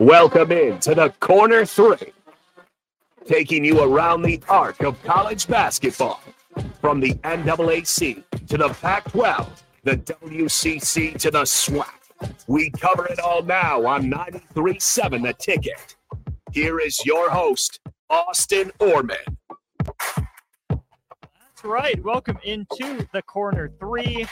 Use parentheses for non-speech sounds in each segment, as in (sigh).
Welcome in to the corner three, taking you around the arc of college basketball from the MAAC to the Pac 12, the WCC to the SWAC. We cover it all now on 93.7 The Ticket. Here is your host, Austin Orman. That's right. Welcome into the corner three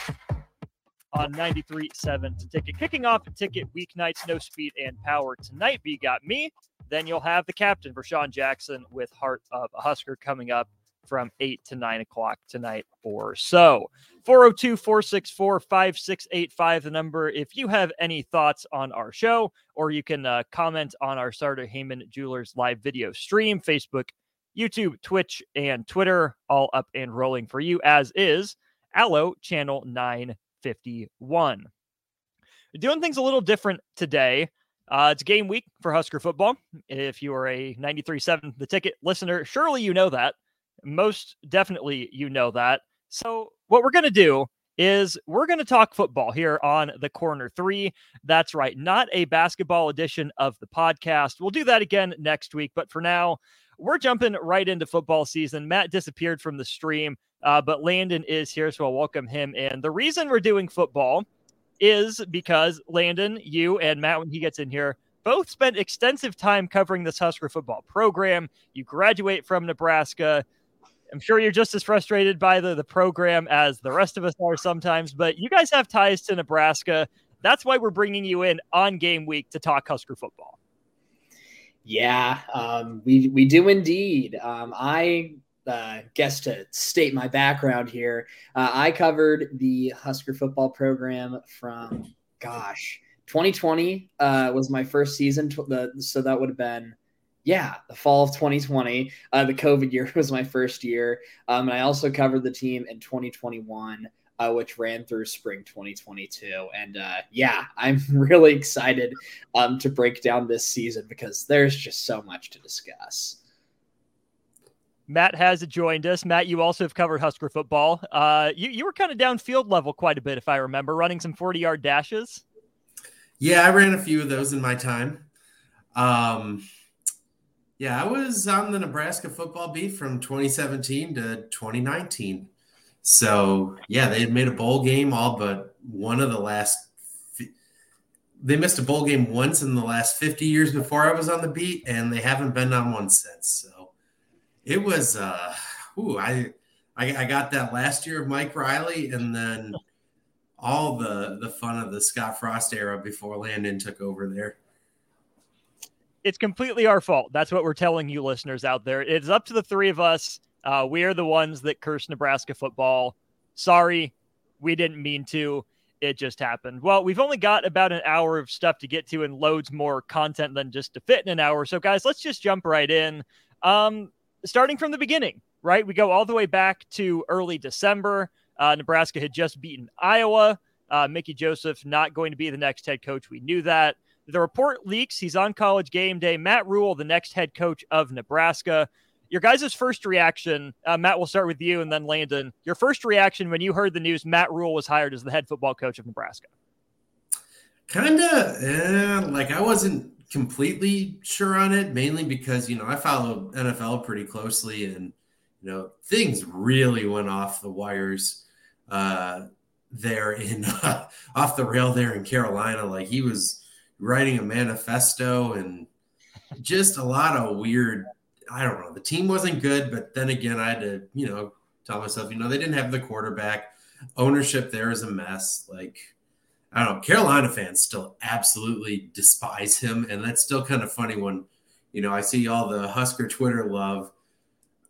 on 93.7 to ticket. Kicking off a ticket weeknights, no speed and power tonight. B got me. Then you'll have the captain, Sean Jackson, with Heart of a Husker coming up from 8 to 9 o'clock tonight or so. 402 464 5685, the number. If you have any thoughts on our show, or you can uh, comment on our Sartor Hamann Jewelers live video stream, Facebook, YouTube, Twitch, and Twitter, all up and rolling for you, as is Allo Channel 951. We're doing things a little different today. Uh, it's game week for Husker football. If you are a 93.7 The Ticket listener, surely you know that. Most definitely, you know that. So, what we're going to do is we're going to talk football here on the corner three. That's right, not a basketball edition of the podcast. We'll do that again next week. But for now, we're jumping right into football season. Matt disappeared from the stream, uh, but Landon is here, so I'll welcome him in. The reason we're doing football is because Landon, you, and Matt, when he gets in here, both spent extensive time covering this Husker football program. You graduate from Nebraska. I'm sure you're just as frustrated by the, the program as the rest of us are sometimes, but you guys have ties to Nebraska. That's why we're bringing you in on game week to talk Husker football. Yeah, um, we, we do indeed. Um, I uh, guess to state my background here, uh, I covered the Husker football program from, gosh, 2020 uh, was my first season. The, so that would have been yeah, the fall of 2020. Uh, the COVID (laughs) year was my first year. Um, and I also covered the team in 2021, uh, which ran through spring 2022. And uh, yeah, (laughs) I'm really excited um, to break down this season because there's just so much to discuss. Matt has joined us. Matt, you also have covered Husker football. Uh, you, you were kind of downfield level quite a bit, if I remember, running some 40 yard dashes. Yeah, I ran a few of those in my time. Um, yeah, I was on the Nebraska football beat from 2017 to 2019. So, yeah, they had made a bowl game all but one of the last. They missed a bowl game once in the last 50 years before I was on the beat, and they haven't been on one since. So, it was, uh, ooh, I, I, I got that last year of Mike Riley, and then all the the fun of the Scott Frost era before Landon took over there it's completely our fault. That's what we're telling you listeners out there. It's up to the three of us. Uh, we are the ones that curse Nebraska football. Sorry, we didn't mean to. It just happened. Well, we've only got about an hour of stuff to get to and loads more content than just to fit in an hour. So, guys, let's just jump right in. Um, starting from the beginning, right? We go all the way back to early December. Uh, Nebraska had just beaten Iowa. Uh, Mickey Joseph not going to be the next head coach. We knew that. The report leaks. He's on college game day. Matt Rhule, the next head coach of Nebraska. Your guys' first reaction, uh, Matt, we'll start with you and then Landon. Your first reaction when you heard the news Matt Rhule was hired as the head football coach of Nebraska? Kind of eh, like I wasn't completely sure on it, mainly because, you know, I follow NFL pretty closely and, you know, things really went off the wires uh, there in (laughs) uh, off the rail there in Carolina. Like he was writing a manifesto and just a lot of weird. I don't know. The team wasn't good, but then again, I had to, you know, tell myself, you know, they didn't have the quarterback. Ownership there is a mess. Like, I don't know. Carolina fans still absolutely despise him. And that's still kind of funny when, you know, I see all the Husker Twitter love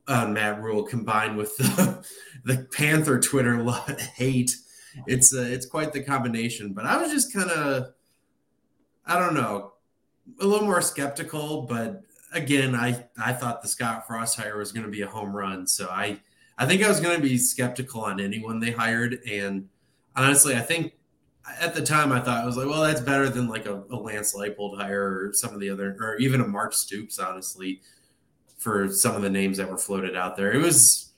on Matt Rhule combined with the, (laughs) the Panther Twitter (laughs) love, hate. It's uh, it's quite the combination. But I was just kind of I don't know, a little more skeptical, but again, I I thought the Scott Frost hire was going to be a home run, so I I think I was going to be skeptical on anyone they hired, and honestly, I think at the time I thought I was like, well, that's better than like a, a Lance Leipold hire or some of the other, or even a Mark Stoops, honestly, for some of the names that were floated out there. It was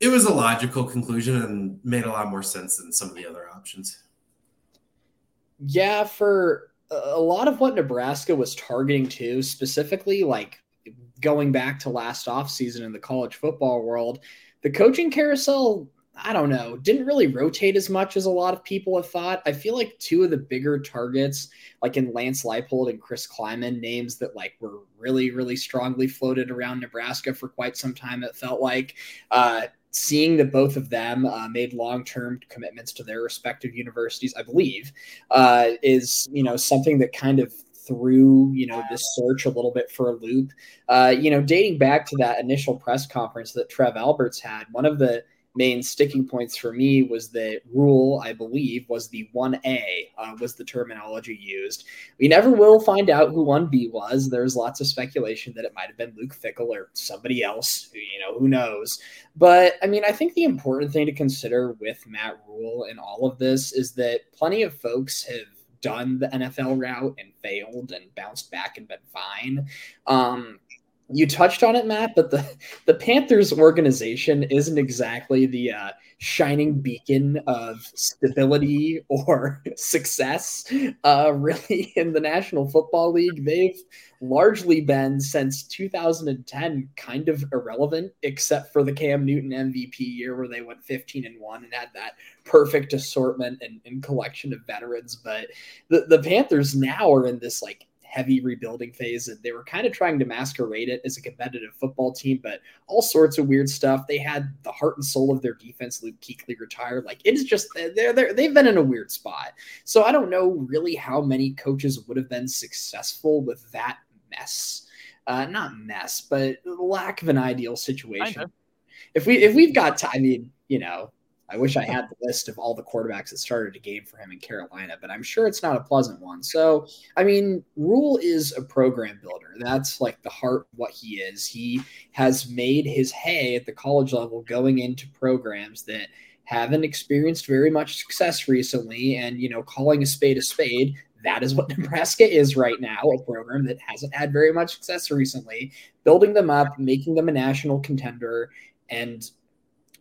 it was a logical conclusion and made a lot more sense than some of the other options. Yeah, for a lot of what Nebraska was targeting too, specifically like going back to last offseason in the college football world, the coaching carousel, I don't know, didn't really rotate as much as a lot of people have thought. I feel like two of the bigger targets, like in Lance Leipold and Chris Klieman, names that like were really, really strongly floated around Nebraska for quite some time, it felt like. Uh, seeing that both of them uh, made long-term commitments to their respective universities, I believe, uh, is you know something that kind of threw you know this search a little bit for a loop. Uh, you know, dating back to that initial press conference that Trev Alberts had, one of the main sticking points for me was the Rhule, I believe, was the 1A, uh, was the terminology used. We never will find out who 1B was. There's lots of speculation that it might have been Luke Fickell or somebody else, you know, who knows. But I mean, I think the important thing to consider with Matt Rhule and all of this is that plenty of folks have done the NFL route and failed and bounced back and been fine. Um, you touched on it, Matt, but the the Panthers organization isn't exactly the uh, shining beacon of stability or (laughs) success. Uh, really, (laughs) in the National Football League, they've largely been since 2010 kind of irrelevant, except for the Cam Newton MVP year where they went 15 and one and had that perfect assortment and, and collection of veterans. But the the Panthers now are in this like heavy rebuilding phase and they were kind of trying to masquerade it as a competitive football team but all sorts of weird stuff. They had the heart and soul of their defense luke kuechly retired. Like it is just they're, they're they've been in a weird spot. So i don't know really how many coaches would have been successful with that mess. Uh, not mess but lack of an ideal situation. if we if we've got time I mean, you know I wish I had the list of all the quarterbacks that started a game for him in Carolina, but I'm sure it's not a pleasant one. So, I mean, Rhule is a program builder. That's like the heart of what he is. He has made his hay at the college level going into programs that haven't experienced very much success recently. And, you know, calling a spade a spade, that is what (laughs) Nebraska is right now a program that hasn't had very much success recently, building them up, making them a national contender. And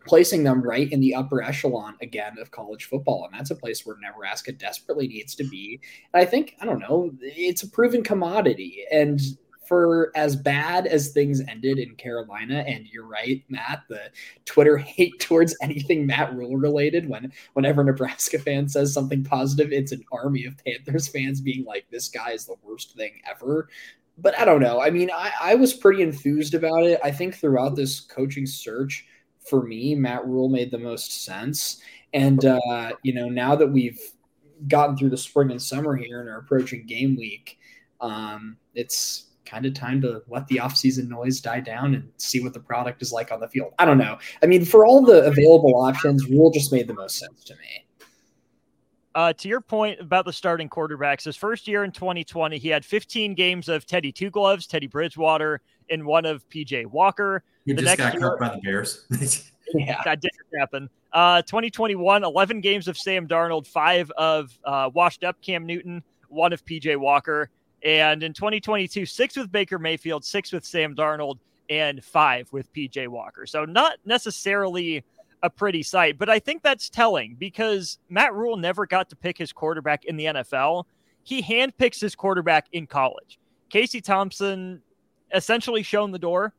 placing them right in the upper echelon again of college football. And that's a place where Nebraska desperately needs to be. And I think, I don't know, it's a proven commodity. And for as bad as things ended in Carolina, and you're right, Matt, the Twitter hate (laughs) towards anything Matt Rhule related, when whenever Nebraska (laughs) fan says something positive, it's an army of Panthers fans being like, this guy is the worst thing ever. But I don't know. I mean, I, I was pretty enthused about it. I think throughout this coaching search, for me, Matt Rhule made the most sense. And uh, you know, now that we've gotten through the spring and summer here and are approaching game week, um, it's kind of time to let the offseason noise die down and see what the product is like on the field. I don't know. I mean, for all the available options, Rhule just made the most sense to me. Uh, to your point about the starting quarterbacks, his first year in 2020, he had 15 games of Teddy Two Gloves, Teddy Bridgewater, and one of PJ Walker. You the just got year, cut by the Bears. (laughs) (laughs) yeah, that didn't happen. Uh, 2021, 11 games of Sam Darnold, five of uh, washed up Cam Newton, one of PJ Walker. And in 2022, six with Baker Mayfield, six with Sam Darnold, and five with PJ Walker. So not necessarily a pretty sight, but I think that's telling because Matt Rhule never got to pick his quarterback in the NFL. He handpicks his quarterback in college. Casey Thompson essentially shown the door.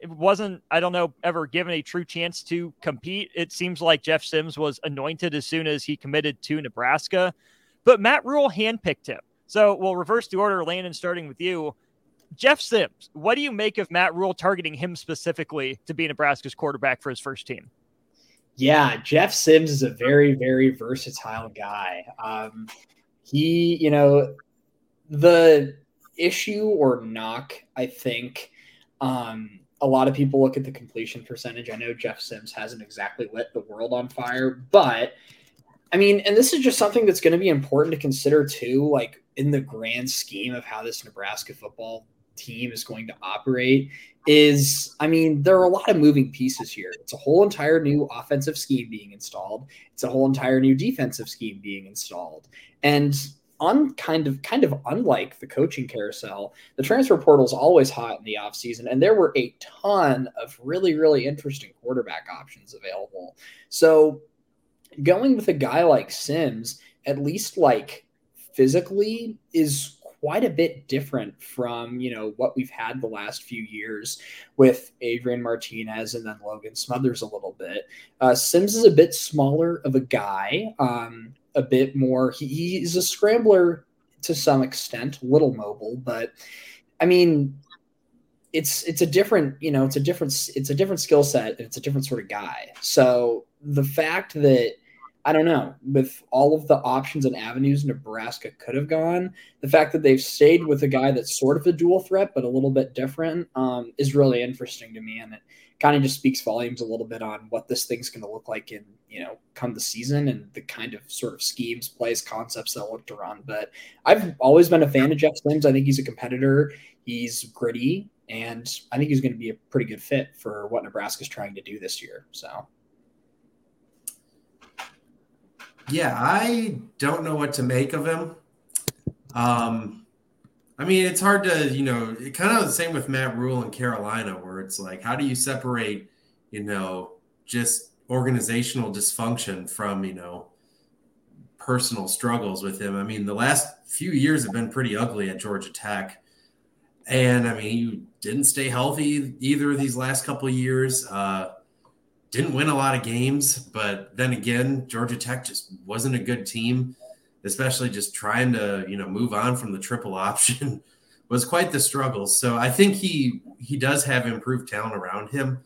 It wasn't, I don't know, ever given a true chance to compete. It seems like Jeff Sims was anointed as soon as he committed to Nebraska, but Matt Rhule handpicked him. So we'll reverse the order, Landon, starting with you. Jeff Sims, what do you make of Matt Rule targeting him specifically to be Nebraska's quarterback for his first team? Yeah, Jeff Sims is a very, very versatile guy. Um, he, you know, the issue or knock, I think, um, a lot of people look at the completion percentage. I know Jeff Sims hasn't exactly lit the world on fire, but I mean, and this is just something that's going to be important to consider too, like in the grand scheme of how this Nebraska football team is going to operate is I mean, there are a lot of moving pieces here. It's a whole entire new offensive scheme being installed. It's a whole entire new defensive scheme being installed. And on kind of kind of unlike the coaching carousel, the transfer portal is always hot in the offseason, and there were a ton of really, really interesting quarterback options available. So going with a guy like Sims, at least like physically is quite a bit different from you know what we've had the last few years with Adrian Martinez and then Logan Smothers a little bit. Uh, Sims is a bit smaller of a guy, um, a bit more. He, he's a scrambler to some extent, little mobile, but I mean, it's it's a different you know it's a different it's a different skill set. It's a different sort of guy. So the fact that I don't know, with all of the options and avenues Nebraska could have gone, the fact that they've stayed with a guy that's sort of a dual threat, but a little bit different, um, is really interesting to me. And it kind of just speaks volumes a little bit on what this thing's going to look like in, you know, come the season and the kind of sort of schemes, plays, concepts they'll look to run. But I've always been a fan of Jeff Sims. I think he's a competitor, he's gritty, and I think he's going to be a pretty good fit for what Nebraska's trying to do this year. So. Yeah, I don't know what to make of him. Um, I mean, it's hard to, you know, kind of the same with Matt Rhule in Carolina, where it's like, how do you separate, you know, just organizational dysfunction from, you know, personal struggles with him? I mean, the last few years have been pretty ugly at Georgia Tech. And I mean, you didn't stay healthy either of these last couple years. Uh, didn't win a lot of games, but then again, Georgia Tech just wasn't a good team, especially just trying to, you know, move on from the triple (laughs) option was quite the struggle. So I think he he does have improved talent around him,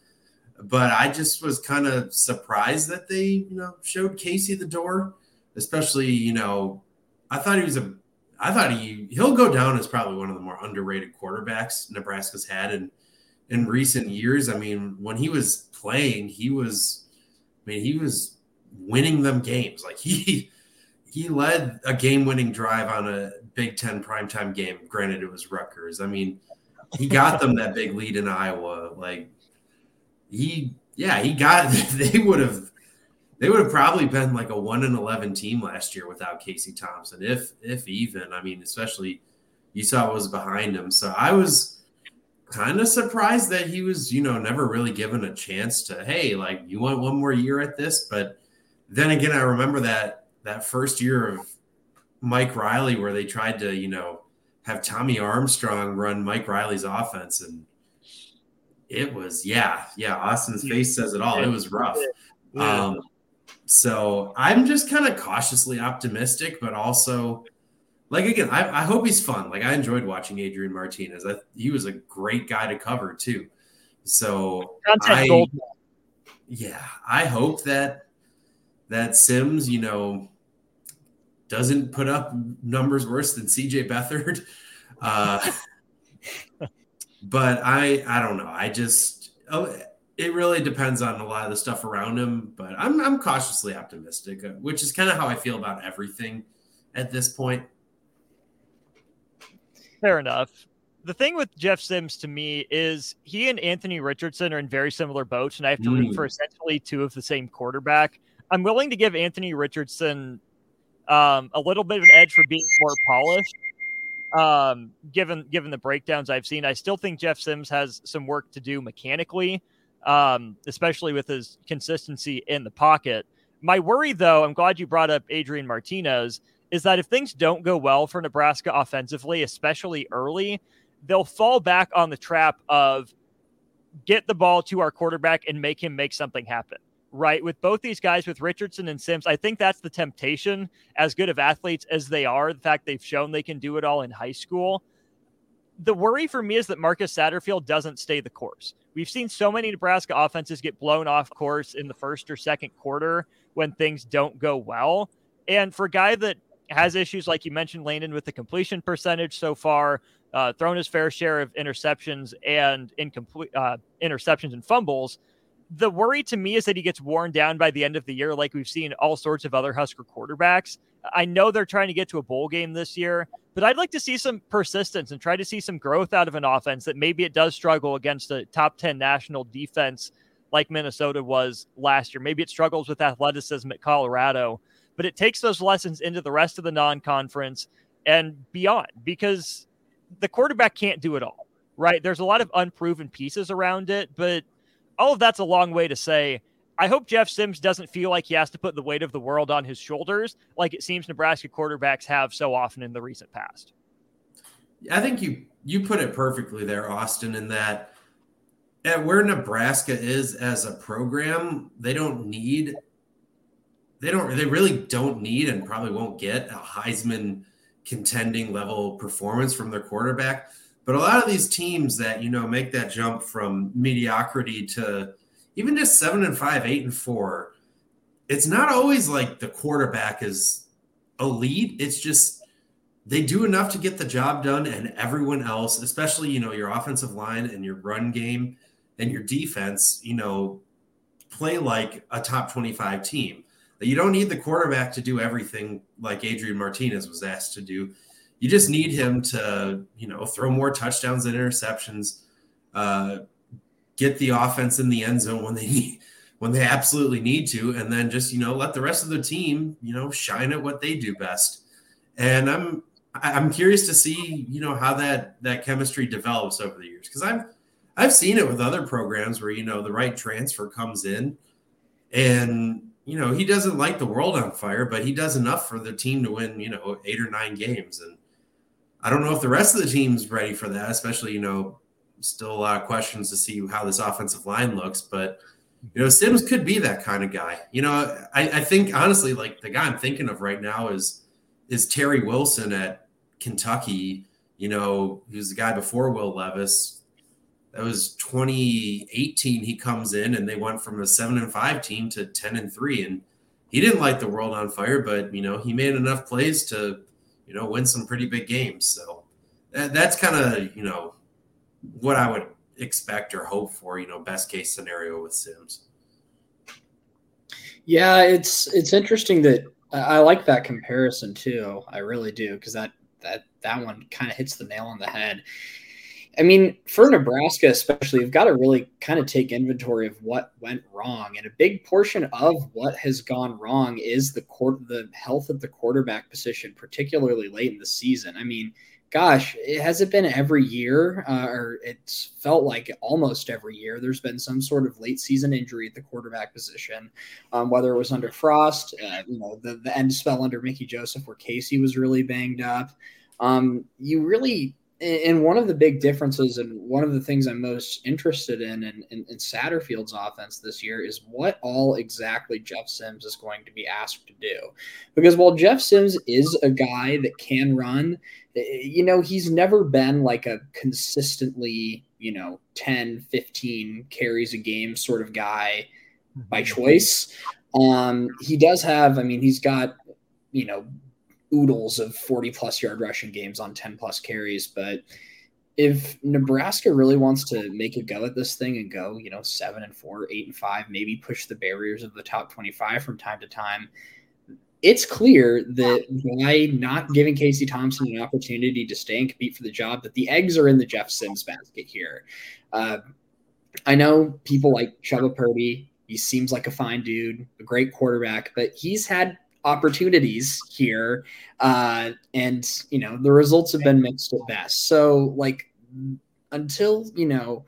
but I just was kind of surprised that they, you know, showed Casey the door, especially, you know, I thought he was a I thought he he'll go down as probably one of the more underrated quarterbacks Nebraska's had and in recent years. I mean, when he was playing, he was, I mean, he was winning them games. Like (laughs) he he led a game-winning drive on a Big Ten primetime game. Granted, it was Rutgers. I mean, he got them that big lead in Iowa. Like he, yeah, he got. (laughs) They would have. They would have probably been like a one and eleven team last year without Casey Thompson, if if even. I mean, especially you saw what was behind him. So I was kind of surprised that he was, you know, never really given a chance to, hey, like you want one more year at this. But then again, I remember that that first year of Mike Riley where they tried to, you know, have Tommy Armstrong run Mike Riley's offense and it was yeah, yeah, Austin's face says it all. It was rough. Um so I'm just kind of cautiously optimistic, but also like again, I, I, hope he's fun. Like I enjoyed watching Adrian Martinez. I, he was a great guy to cover too. So I, yeah, I hope that that Sims, you know, doesn't put up numbers worse than CJ Beathard. Uh, (laughs) but I I don't know. I just oh, it really depends on a lot of the stuff around him. But I'm I'm cautiously optimistic, uh, which is kind of how I feel about everything at this point. Fair enough. The thing with Jeff Sims to me is he and Anthony Richardson are in very similar boats, and I have to mm. root for essentially two of the same quarterback. I'm willing to give Anthony Richardson um, a little bit of an edge for being more polished. Um, given given the breakdowns I've seen, I still think Jeff Sims has some work to do mechanically, um, especially with his consistency in the pocket. My worry, though, I'm glad you brought up Adrian Martinez is that if things don't go well for Nebraska offensively, especially early, they'll fall back on the trap of get the ball to our quarterback and make him make something happen. Right. With both these guys, with Richardson and Sims, I think that's the temptation. As good of athletes as they are, the fact they've shown they can do it all in high school. The worry for me is that Marcus Satterfield doesn't stay the course. We've seen so many Nebraska offenses get blown off course in the first or second quarter when things don't go well. And for a guy that has issues like you mentioned, Landon, with the completion percentage so far, uh, thrown his fair share of interceptions and incomplete uh, interceptions and fumbles. The worry to me is that he gets worn down by the end of the year, like we've seen all sorts of other Husker quarterbacks. I know they're trying to get to a bowl game this year, but I'd like to see some persistence and try to see some growth out of an offense that maybe it does struggle against a top 10 national defense like Minnesota was last year. Maybe it struggles with athleticism at Colorado but it takes those lessons into the rest of the non conference and beyond because the quarterback can't do it all, right? There's a lot of unproven pieces around it, but all of that's a long way to say I hope Jeff Sims doesn't feel like he has to put the weight of the world on his shoulders, like it seems Nebraska quarterbacks have so often in the recent past. I think you you put it perfectly there, Austin, in that at where Nebraska is as a program, they don't need they don't they really don't need and probably won't get a Heisman contending level performance from their quarterback. But a lot of these teams that you know make that jump from mediocrity to even just seven and five, eight and four, it's not always like the quarterback is elite. It's just they do enough to get the job done, and everyone else, especially you know your offensive line and your run game and your defense, you know, play like a top twenty-five team. You don't need the quarterback to do everything like Adrian Martinez was asked to do. You just need him to, you know, throw more touchdowns and interceptions, uh, get the offense in the end zone when they (laughs) need, when they absolutely need to, and then just you know let the rest of the team, you know, shine at what they do best. And I'm I'm curious to see, you know, how that that chemistry develops over the years because I've I've seen it with other programs where you know the right transfer comes in and you know, he doesn't light the world on fire, but he does enough for the team to win, you know, eight or nine games. And I don't know if the rest of the team's ready for that, especially, you know, still a lot of questions to see how this offensive line looks. But, you know, Sims could be that kind of guy. You know, I, I think honestly, like the guy I'm thinking of right now is is Terry Wilson at Kentucky. You know, was the guy before Will Levis that was 2018 he comes in and they went from a 7 and 5 team to 10 and 3 and he didn't light the world on fire but you know he made enough plays to you know win some pretty big games. So that, that's kind of you know what i would expect or hope for you know best case scenario with sims. Yeah it's it's interesting that i like that comparison too. I really do because that that that one kind of hits the nail on the head I mean, for Nebraska, especially, you've got to really kind of take inventory of what went wrong. And a big portion of what has gone wrong is the court, the health of the quarterback position, particularly late in the season. I mean, gosh, it has it been every year, uh, or it's felt like almost every year. There's been some sort of late season injury at the quarterback position, um, whether it was under Frost, uh, you know, the, the end spell under Mickey Joseph, where Casey was really banged up. Um, you really and one of the big differences and one of the things I'm most interested in, in in, in Satterfield's offense this year is what all exactly Jeff Sims is going to be asked to do. Because while Jeff Sims is a guy that can run, eh, you know, he's never been like a consistently, you know, 10, 15 carries a game sort of guy by mm-hmm. choice. Um, he does have, I mean, he's got, you know, oodles of 40 plus yard rushing games on 10 plus carries. But if Nebraska really wants to make a go at this thing and go, you know, seven and four, eight and five, maybe push the barriers of the top 25 from time to time, it's clear that by not giving Casey Thompson an opportunity to stay and compete for the job, that the eggs are in the Jeff Sims basket here. Uh, I know people like Chubba Purdy. He seems like a fine dude, a great quarterback, but he's had opportunities here, uh, and you know the results have been mixed at best. So like until you know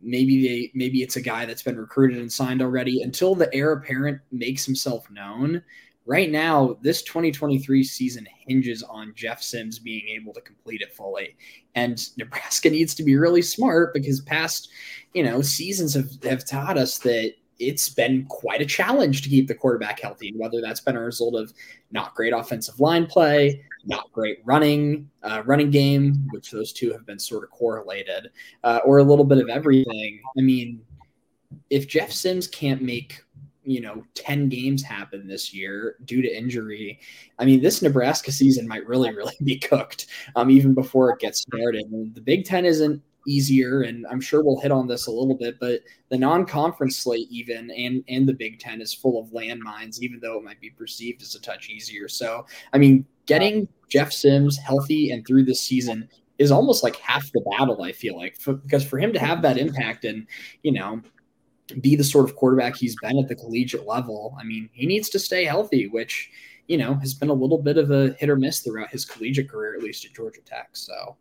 maybe they maybe it's a guy that's been recruited and signed already until the heir apparent makes himself known right now this 2023 season hinges on jeff sims being able to complete it fully and (laughs) nebraska needs to be really smart because past you know seasons have, have taught us that it's been quite a challenge to keep the quarterback healthy. Whether that's been a result of not great offensive line play, not great running, uh, running game, which those two have been sort of correlated, uh, or a little bit of everything. I mean, if Jeff Sims can't make you know 10 games happen this year due to injury i mean this nebraska season might really really (laughs) be cooked um, even before it gets started and the big 10 isn't easier and i'm sure we'll hit on this a little bit but the non-conference slate even and and the big 10 is full of landmines even though it might be perceived as a touch easier. So i mean getting jeff sims healthy and through this season is almost like half the battle i feel like for, because for him to have that impact and you know be the sort of quarterback he's been at the collegiate level i mean he needs to stay healthy which you know has been a little bit of a hit or miss throughout his collegiate career at least at georgia tech. So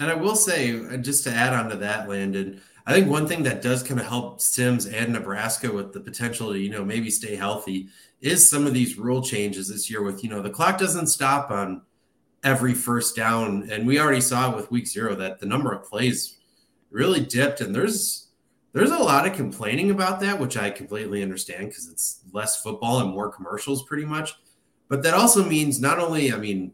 And I will say, uh, just to add on to that, Landon, I think one thing that does kind of help Sims and Nebraska with the potential to, you know, maybe stay healthy is some of these rule changes this year with, you know, the clock doesn't stop on every first down. And we already saw with week zero that the number of plays really dipped. And there's there's a lot of complaining about that, which I completely understand because it's less football and more commercials pretty much. But that also means not only, I mean,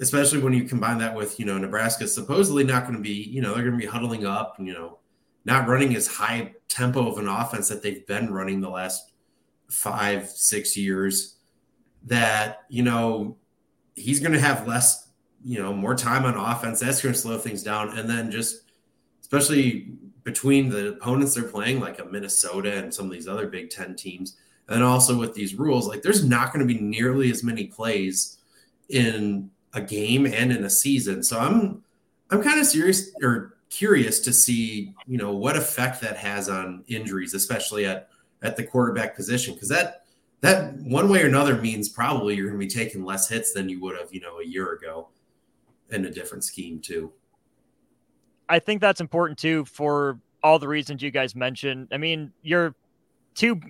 especially when you combine that with, you know, Nebraska supposedly not going to be, you know, they're going to be huddling up, you know, not running as high tempo of an offense that they've been running the last five, six years, that, you know, he's going to have less, you know, more time on offense. That's going to slow things down. And then just, especially between the opponents they're playing, like a Minnesota and some of these other Big Ten teams, and also with these rules, like there's not going to be nearly as many plays in a game and in a season. So I'm I'm kind of serious or curious to see, you know, what effect that has on injuries, especially at at the quarterback position, because that that one way or another means probably you're going to be taking less hits than you would have, you know, a year ago in a different scheme too. I think that's important too for all the reasons you guys mentioned. I mean, your two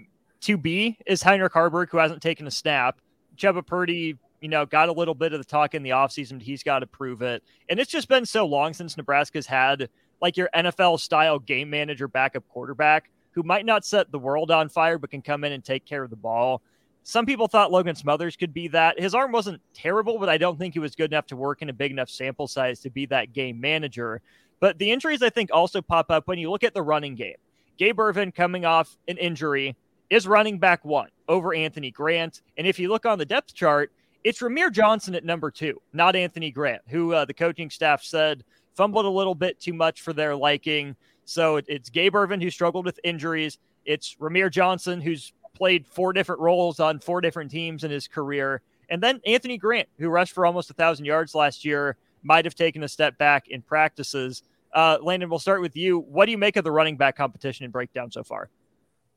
two B is Heinrich Haarberg, who hasn't taken a snap. Chubba Purdy you know, got a little bit of the talk in the offseason. He's got to prove it. And it's just been so long since Nebraska's had like your NFL style game manager backup quarterback who might not set the world on fire, but can come in and take care of the ball. Some people thought Logan Smothers could be that. His arm wasn't terrible, but I don't think he was good enough to work in a big enough sample size to be that game manager. But the injuries, I think, also pop up when you look at the running game. Gabe Ervin coming off an injury is running back one over Anthony Grant. And if you look on the depth chart, it's Rahmir Johnson at number two, not Anthony Grant, who uh, the coaching staff said fumbled a little bit too much for their liking. So it, it's Gabe Ervin who struggled with injuries. It's Rahmir Johnson who's played four different roles on four different teams in his career. And then Anthony Grant, who rushed for almost a thousand yards last year, might have taken a step back in practices. Uh, Landon, we'll start with you. What do you make of the running back competition and breakdown so far?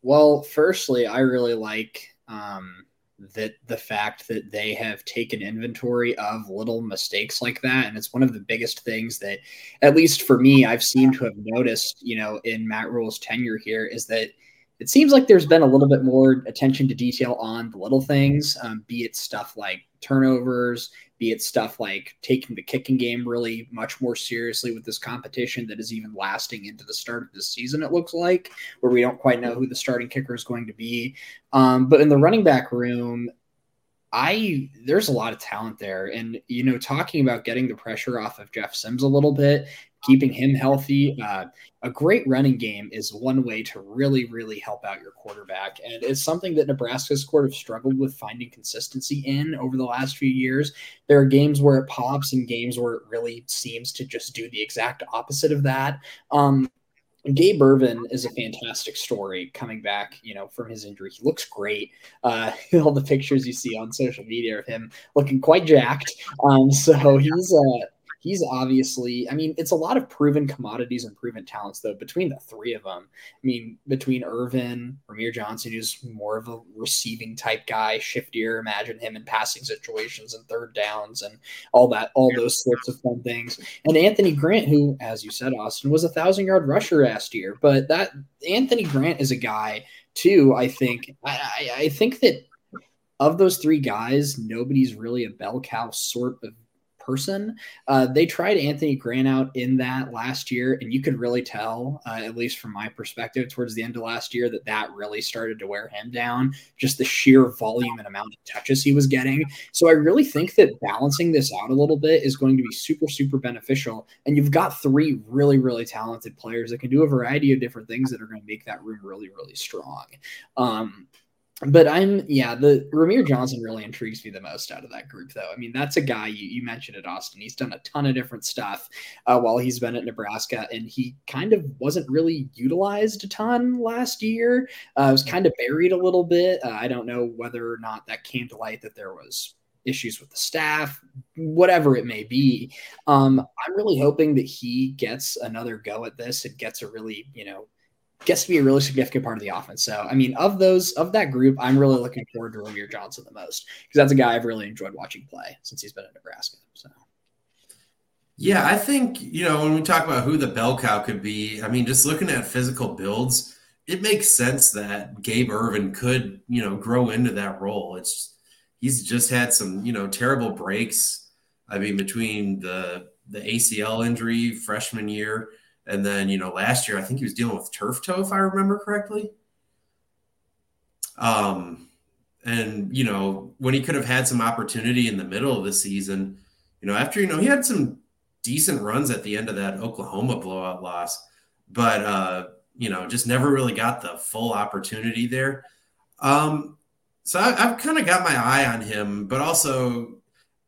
Well, firstly, I really like um, that the fact that they have taken inventory of little mistakes like that. And it's one of the biggest things that at least for me i've seemed to have noticed you know in matt Rhule's tenure here is that it seems like there's been a little bit more attention to detail on the little things um, be it stuff like turnovers be it stuff like taking the kicking game really much more seriously with this competition that is even lasting into the start of this season, it looks like, where we don't quite know who the starting kicker is going to be. Um, but in the running back room, I there's a lot of talent there, and you know, talking about getting the pressure off of Jeff Sims a little bit, keeping him healthy. Uh, a great running game is one way to really, really help out your quarterback. And it's something that Nebraska's sort of struggled with finding consistency in over the last few years. There are games where it pops and games where it really seems to just do the exact opposite of that. Um, Gabe Ervin is a fantastic story coming back, you know, from his injury. He looks great. Uh, (laughs) all the pictures you see on social media of him looking quite jacked. Um, so he's uh, he's obviously, I mean, it's a lot of proven commodities and proven talents, though, between the three of them. I mean, between Ervin, Rahmir Johnson, who's more of a receiving type guy, shiftier, imagine him in passing situations and third downs and all that, all those sorts of fun things. And Anthony Grant, who, as you said, Austin, was a thousand yard rusher last year. But that Anthony Grant is a guy, too, I think. I, I, I think that of those three guys, nobody's really a bell cow sort of person. Uh, they tried Anthony Grant out in that last year, and you could really tell, uh, at least from my perspective, towards the end of last year, that that really started to wear him down. Just the sheer volume and amount of touches he was getting. So I really think that balancing this out a little bit is going to be super, super beneficial. And you've got three really, really talented players that can do a variety of different things that are going to make that room really, really strong. Um, but I'm yeah, the Rahmir Johnson really intrigues me the most out of that group, though. I mean, that's a guy you, you mentioned at Austin. He's done a ton of different stuff uh, while he's been at Nebraska, and he kind of wasn't really utilized a ton last year. Uh, was kind of buried a little bit. Uh, I don't know whether or not that came to light that there was issues with the staff, whatever it may be. Um, I'm really hoping that he gets another go at this and gets a really, you know, gets to be a really significant part of the offense. So, I mean, of those of that group, I'm really looking forward to Rahmir Johnson the most because that's a guy I've really enjoyed watching play since he's been in Nebraska. So, Yeah, I think, you know, when we talk about who the bell cow could be, I mean, just looking at physical builds, it makes sense that Gabe Ervin could, you know, grow into that role. It's he's just had some, you know, terrible breaks. I mean, between the the ACL injury freshman year and then, you know, last year I think he was dealing with turf toe if I remember correctly. Um and, you know, when he could have had some opportunity in the middle of the season, you know, after, you know, he had some decent runs at the end of that Oklahoma blowout loss, but uh, you know, just never really got the full opportunity there. Um, so I, have kind of got my eye on him, but also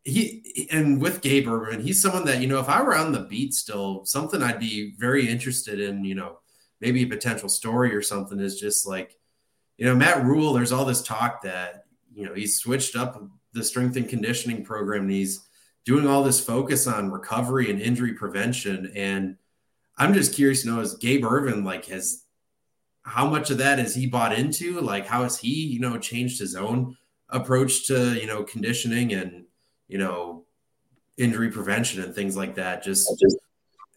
he and with Gabe Ervin, he's someone that you know, if I were on the beat still, something I'd be very interested in. You know, maybe a potential story or something is just like, you know, Matt Rhule. There's all this talk that you know he's switched up the strength and conditioning program. And he's doing all this focus on recovery and injury prevention. And I'm just curious to know is Gabe Ervin like has how much of that has he bought into? Like how has he, you know, changed his own approach to, you know, conditioning and, you know, injury prevention and things like that, just, just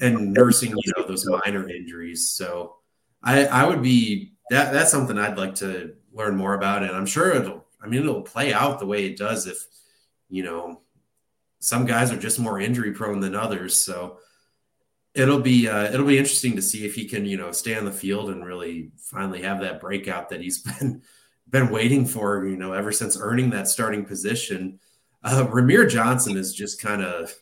and nursing, you know, those minor injuries. So I I would be that that's something I'd like to learn more about. And I'm sure it'll I mean it'll play out the way it does if, you know, some guys are just more injury prone than others. So it'll be uh, it'll be interesting to see if he can you know stay on the field and really finally have that breakout that he's (laughs) been been waiting for you know ever since earning that starting position. Uh, Rahmir Johnson is just kind of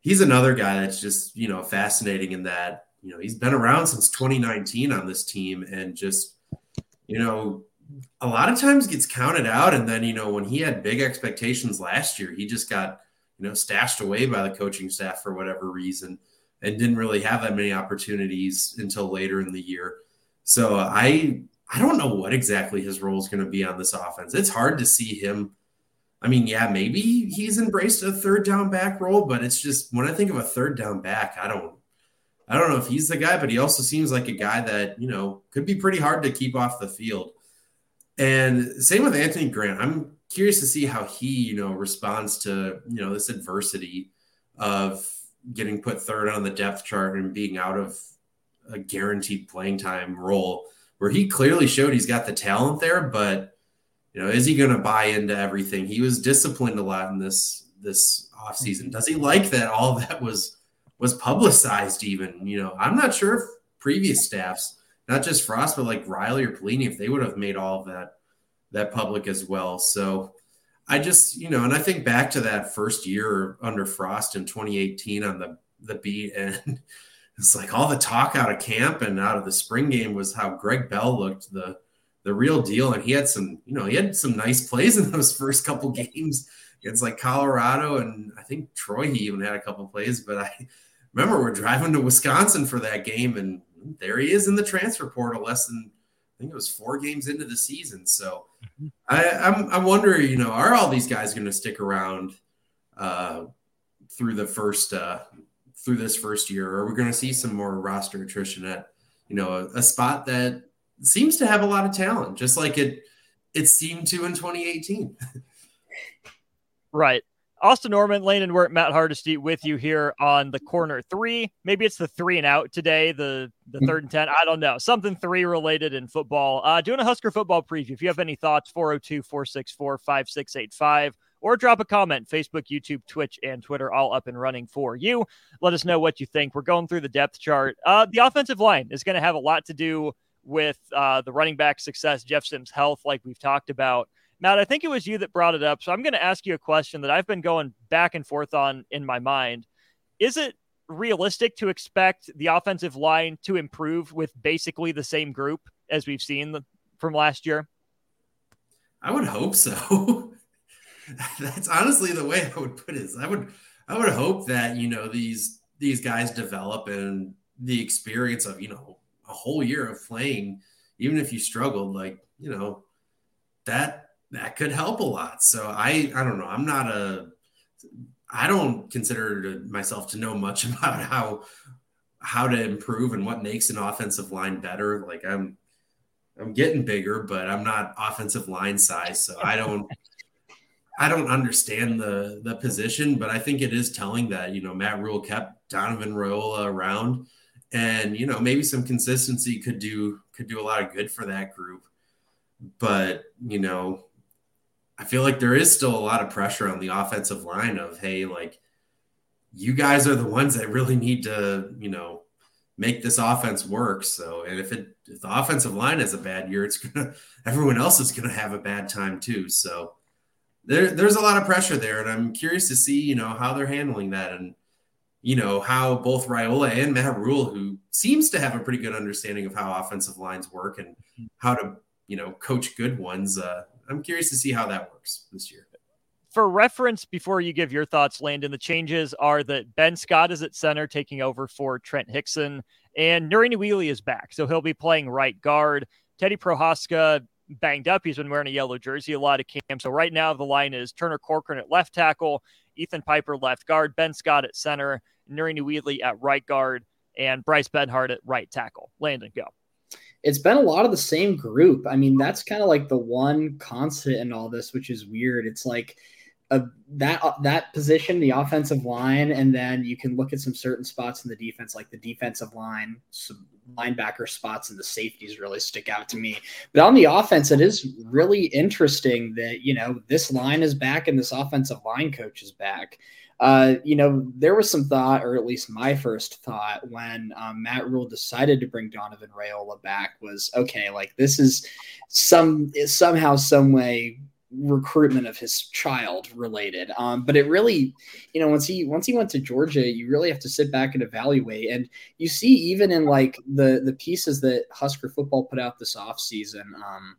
he's another guy that's just you know fascinating in that you know he's been around since 2019 on this team and just you know a lot of times gets counted out and then you know when he had big expectations last year he just got you know, stashed away by the coaching staff for whatever reason and didn't really have that many opportunities until later in the year. So I I don't know what exactly his role is going to be on this offense. It's hard to see him. I mean, yeah, maybe he's embraced a third down back role, but it's just when I think of a third down back, I don't I don't know if he's the guy, but he also seems like a guy that, you know, could be pretty hard to keep off the field. And same with Anthony Grant. I'm curious to see how he, you know, responds to, you know, this adversity of getting put third on the depth chart and being out of a guaranteed playing time role where he clearly showed he's got the talent there, but you know, is he going to buy into everything? He was disciplined a lot in this this offseason. Mm-hmm. Does he like that all that was was publicized even? You know, I'm not sure if previous staffs, not just Frost, but like Riley or Pelini, if they would have made all of that that public as well. So I just, you know, and I think back to that first year under Frost in 2018 on the the beat, (laughs) and it's like all the talk out of camp and out of the spring game was how Greg Bell looked the the real deal, and he had some, you know, he had some nice plays in those (laughs) first couple games against like Colorado and I think Troy. He even had a couple plays, but I remember we're driving to Wisconsin for that game, and there he is in the transfer portal less than I think it was four games into the season. So mm-hmm. I, I'm I wonder, you know, are all these guys going to stick around uh, through the first uh, through this first year, or are we going to see some more roster attrition at you know a, a spot that seems to have a lot of talent, just like it it seemed to in 2018. right. Austin Norman, Landon Wirt, Matt Hardesty with you here on the corner three. Maybe it's the three and out today, the the mm-hmm. third and ten. I don't know. Something three related in football. Uh, doing a Husker football preview. If you have any thoughts, 402 464 5685 or drop a comment. Facebook, YouTube, Twitch, and Twitter all up and running for you. Let us know what you think. We're going through the depth chart. Uh, the offensive line is going to have a lot to do with uh, the running back success, Jeff Sims' health, like we've talked about. Matt, I think it was you that brought it up. So I'm going to ask you a question that I've been going back and forth on in my mind. Is it realistic to expect the offensive line to improve with basically the same group as we've seen from last year? I would hope so. (laughs) That's honestly the way I would put it. I would I would hope that, you know, these these guys develop and the experience of, you know, a whole year of playing, even if you struggled, like, you know, that that could help a lot. So I I don't know. I'm not a I don't consider myself to know much (laughs) about how how to improve and what makes an offensive line better. Like I'm I'm getting bigger, but I'm not offensive line size, so I don't I don't understand the the position, but I think it is telling that you know Matt Rhule kept Donovan Raiola around, and you know maybe some consistency could do could do a lot of good for that group. But you know, I feel like there is still a lot of pressure on the offensive line of hey, like you guys are the ones that really need to you know make this offense work. So, and if it if the offensive line has a bad year, it's (laughs) gonna everyone else is gonna have a bad time too. So there there's a lot of pressure there, and I'm curious to see you know how they're handling that and you know how both Raiola and Matt Rhule, who seems to have a pretty good understanding of how offensive lines work and how to you know coach good ones. Uh, I'm curious to see how that works this year for reference, before you give your thoughts, Landon, the changes are that Ben Scott is at center, taking over for Trent Hixson, and Nouredin Nouili is back. So he'll be playing right guard. Teddy Prochazka banged up. He's been wearing a yellow jersey a lot of camp. So right now the line is Turner Corcoran at left tackle, Ethan Piper left guard, Ben Scott at center, Nouredin Nouili at right guard, and Bryce Benhart at right tackle. Landon, go it's been a lot of the same group. I mean, that's kind of like the one constant in all this, which is weird. It's like a, that that position, the offensive line, and then you can look at some certain spots in the defense, like the defensive line, some linebacker spots, and the safeties really stick out to me. But on the offense, it is really interesting that you know this line is back and this offensive line coach is back. Uh, you know, there was some thought, or at least my first thought, when um, Matt Rhule decided to bring Donovan Raiola back was okay. Like this is some somehow, some way recruitment of his child related. Um, but it really, you know, once he once he went to Georgia, you really have to sit back and evaluate. And you see, even in like the the pieces that Husker football put out this offseason, um,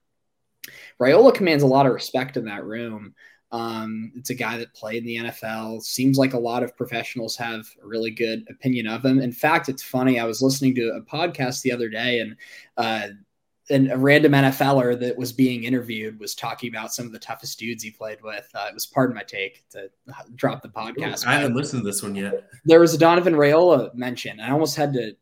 Raiola commands a lot of respect in that room. Um, it's a guy that played in the NFL. Seems like a lot of professionals have a really good opinion of him. In fact, it's funny. I was listening to a podcast the other day, and uh, and a random NFLer that was being interviewed was talking about some of the toughest dudes he played with. Uh, it was part of my take to drop the podcast. I haven't listened to this one yet. There was a Donovan Raiola mention. I almost had to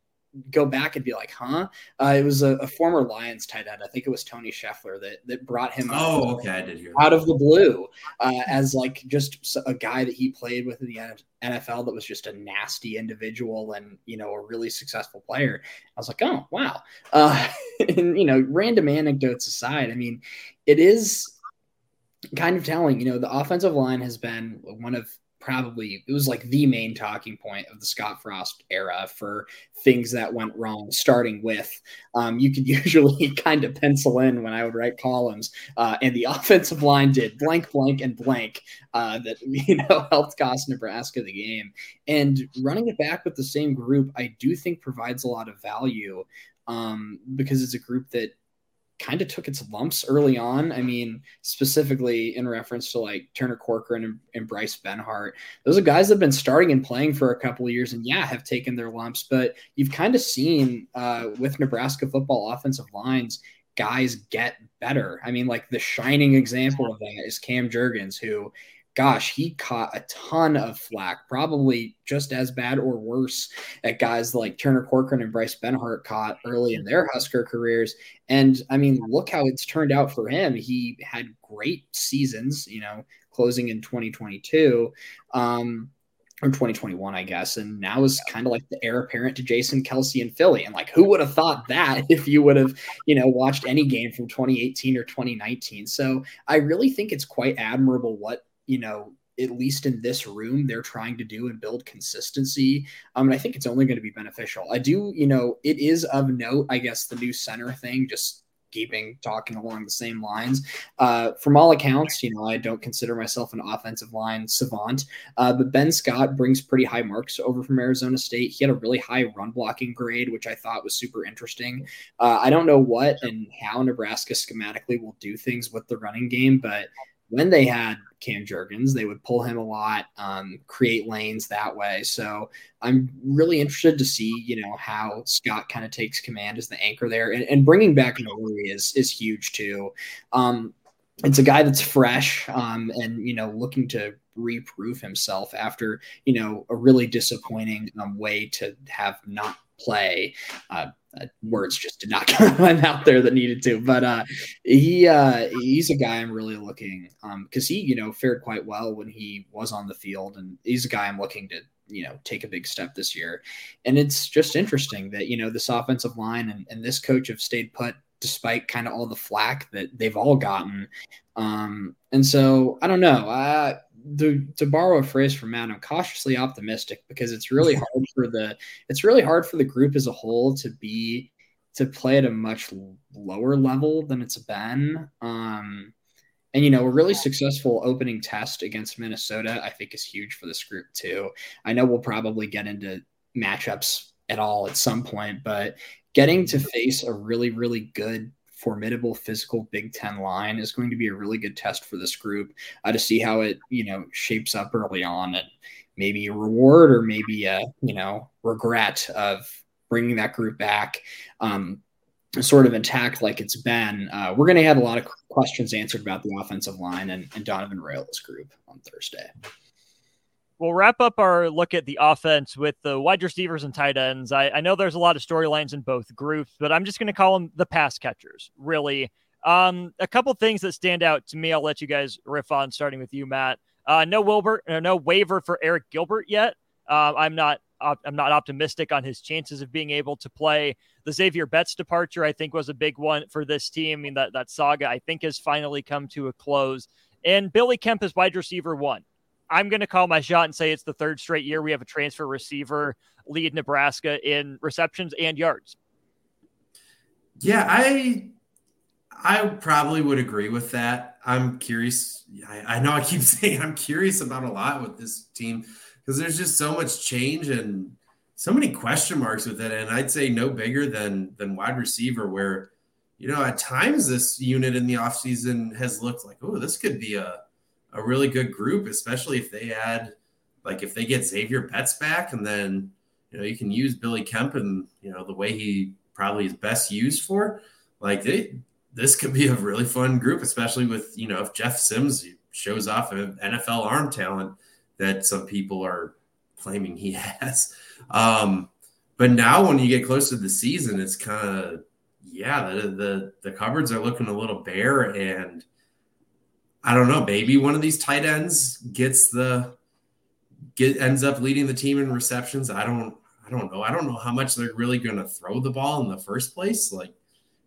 go back and be like, huh? Uh, it was a, a, former Lions tight end. I think it was Tony Scheffler that that brought him. Oh, okay, I did hear out of the blue uh, as like just a guy that he played with in the NFL that was just a nasty individual and you know a really successful player. I was like, oh wow. Uh, (laughs) and you know, random anecdotes aside, I mean, it is kind of telling. You know, the offensive line has been one of probably it was like the main talking point of the Scott Frost era for things that went wrong. Starting with, um, you could (laughs) usually kind of pencil in when I would write columns, uh, and the (laughs) offensive line did blank, blank, and blank uh, that (laughs) you know helped cost Nebraska the game. And running it back with the same group, I do think provides a lot of value um, because it's a group that kind of took its lumps early on. I mean, specifically in reference to like Turner Corcoran and, and, Bryce Benhart. Those are guys that have been starting and playing for a couple of years and yeah, have taken their lumps. But you've kind of seen uh, with Nebraska football offensive lines, guys get better. I mean, like the shining example of that is Cam Jurgens, who gosh, he caught a ton of flack, probably just as bad or worse at guys like Turner Corcoran and Bryce Benhart caught early in their Husker careers. And I mean, look how it's turned out for him. He had great seasons, you know, closing in 2022. Um, or 2021, I guess. And now is kind of like the heir apparent to Jason Kelce and Philly. And like, who would have thought that (laughs) if you would have, you know, watched any game from 2018 or 2019? So I really think it's quite admirable what you know, at least in this room, they're trying to do and build consistency. Um, and I think it's only going to be beneficial. I do, you know, it is of note, I guess, the new center thing, just keeping talking along the same lines. Uh, from all accounts, you know, I don't consider myself an offensive line savant, uh, but Ben Scott brings pretty high marks over from Arizona State. He had a really high run blocking grade, which I thought was super interesting. Uh, I don't know what and how Nebraska schematically will do things with the running game, but when they had Cam Jurgens. They would pull him a lot, um, create lanes that way. So I'm really interested to see, you know, how Scott kind of takes command as the anchor there, and, and bringing back Nori is is huge too. Um, it's a guy that's fresh um, and you know looking to reprove himself after you know a really disappointing um, way to have not play. Uh, uh, words just did not (laughs) come out there that needed to, but uh, he uh, he's a guy I'm really looking because um, he you know fared quite well when he was on the field, and he's a guy I'm looking to you know take a big step this year. And it's just interesting that you know this offensive line and, and this coach have stayed put despite kind of all the flack that they've all gotten. Um, and so I don't know. Uh, to, to borrow a phrase from Matt, I'm cautiously optimistic because it's really (laughs) hard for the it's really hard for the group as a whole to be to play at a much lower level than it's been. Um, and you know, a really successful opening test against Minnesota, I think, is huge for this group too. I know we'll probably get into matchups at all at some point, but getting to face a really, really good formidable physical Big Ten line is going to be a really good test for this group uh, to see how it you know shapes up early on and maybe a reward or maybe a you know regret of bringing that group back um, sort of intact like it's been. Uh, we're going to have a lot of questions answered about the offensive line and, and Donovan Raiola's group on Thursday we'll wrap up our look at the offense with the wide receivers and tight ends. I, I know there's a lot of storylines in both groups, but I'm just going to call them the pass catchers, really. Um, a couple things that stand out to me, I'll let you guys riff on, starting with you, Matt. Uh, no Wilbert, uh, no waiver for Arik Gilbert yet. Uh, I'm not. I'm not optimistic on his chances of being able to play. The Xavier Betts departure, I think, was a big one for this team. I mean, that, that saga, I think, has finally come to a close. And Billy Kemp is wide receiver one. I'm going to call my shot and say it's the third straight year we have a transfer receiver lead Nebraska in receptions and yards. Yeah, I I probably would agree with that. I'm curious. I, I know I keep (laughs) saying I'm curious about a lot with this team because there's just so much change and so many question marks with it. And I'd say no bigger than than wide receiver, where you know at times this unit in the offseason has looked like, oh, this could be a a really good group, especially if they add, like, if they get Xavier Betts back, and then you know you can use Billy Kemp and you know the way he probably is best used for. Like, they, this could be a really fun group, especially with you know if Jeff Sims shows off an NFL arm talent that some people are claiming he (laughs) has. Um, but now when you get close to the season, it's kind of yeah, the, the the cupboards are looking a little bare and I don't know. Maybe one of these tight ends gets the get ends up leading the team in receptions. I don't. I don't know. I don't know how much they're really going to throw the ball in the first place. Like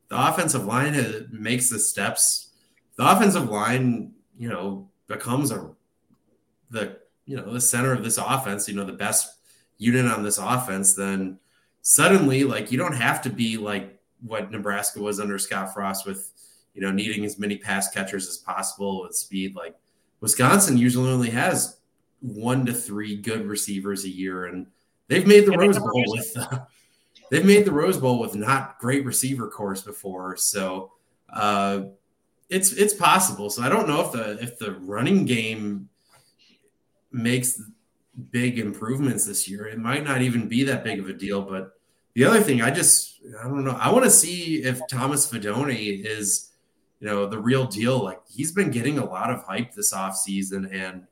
the offensive line has, makes the steps. The offensive line, you know, becomes a the you know the center of this offense. You know, the best unit on this offense. Then suddenly, like you don't have to be like what Nebraska was under Scott Frost with you know, needing as many pass catchers as possible with speed. Like Wisconsin usually only has one to three good receivers a year, and they've made the Rose Bowl with uh, (laughs) they've made the Rose Bowl with not great receiver cores before. So uh, it's it's possible. So I don't know if the if the running game makes big improvements this year. It might not even be that big of a deal. But the other thing, I just I don't know. I want to see if Thomas Fidone is you know, the real deal. Like he's been getting a lot of hype this offseason and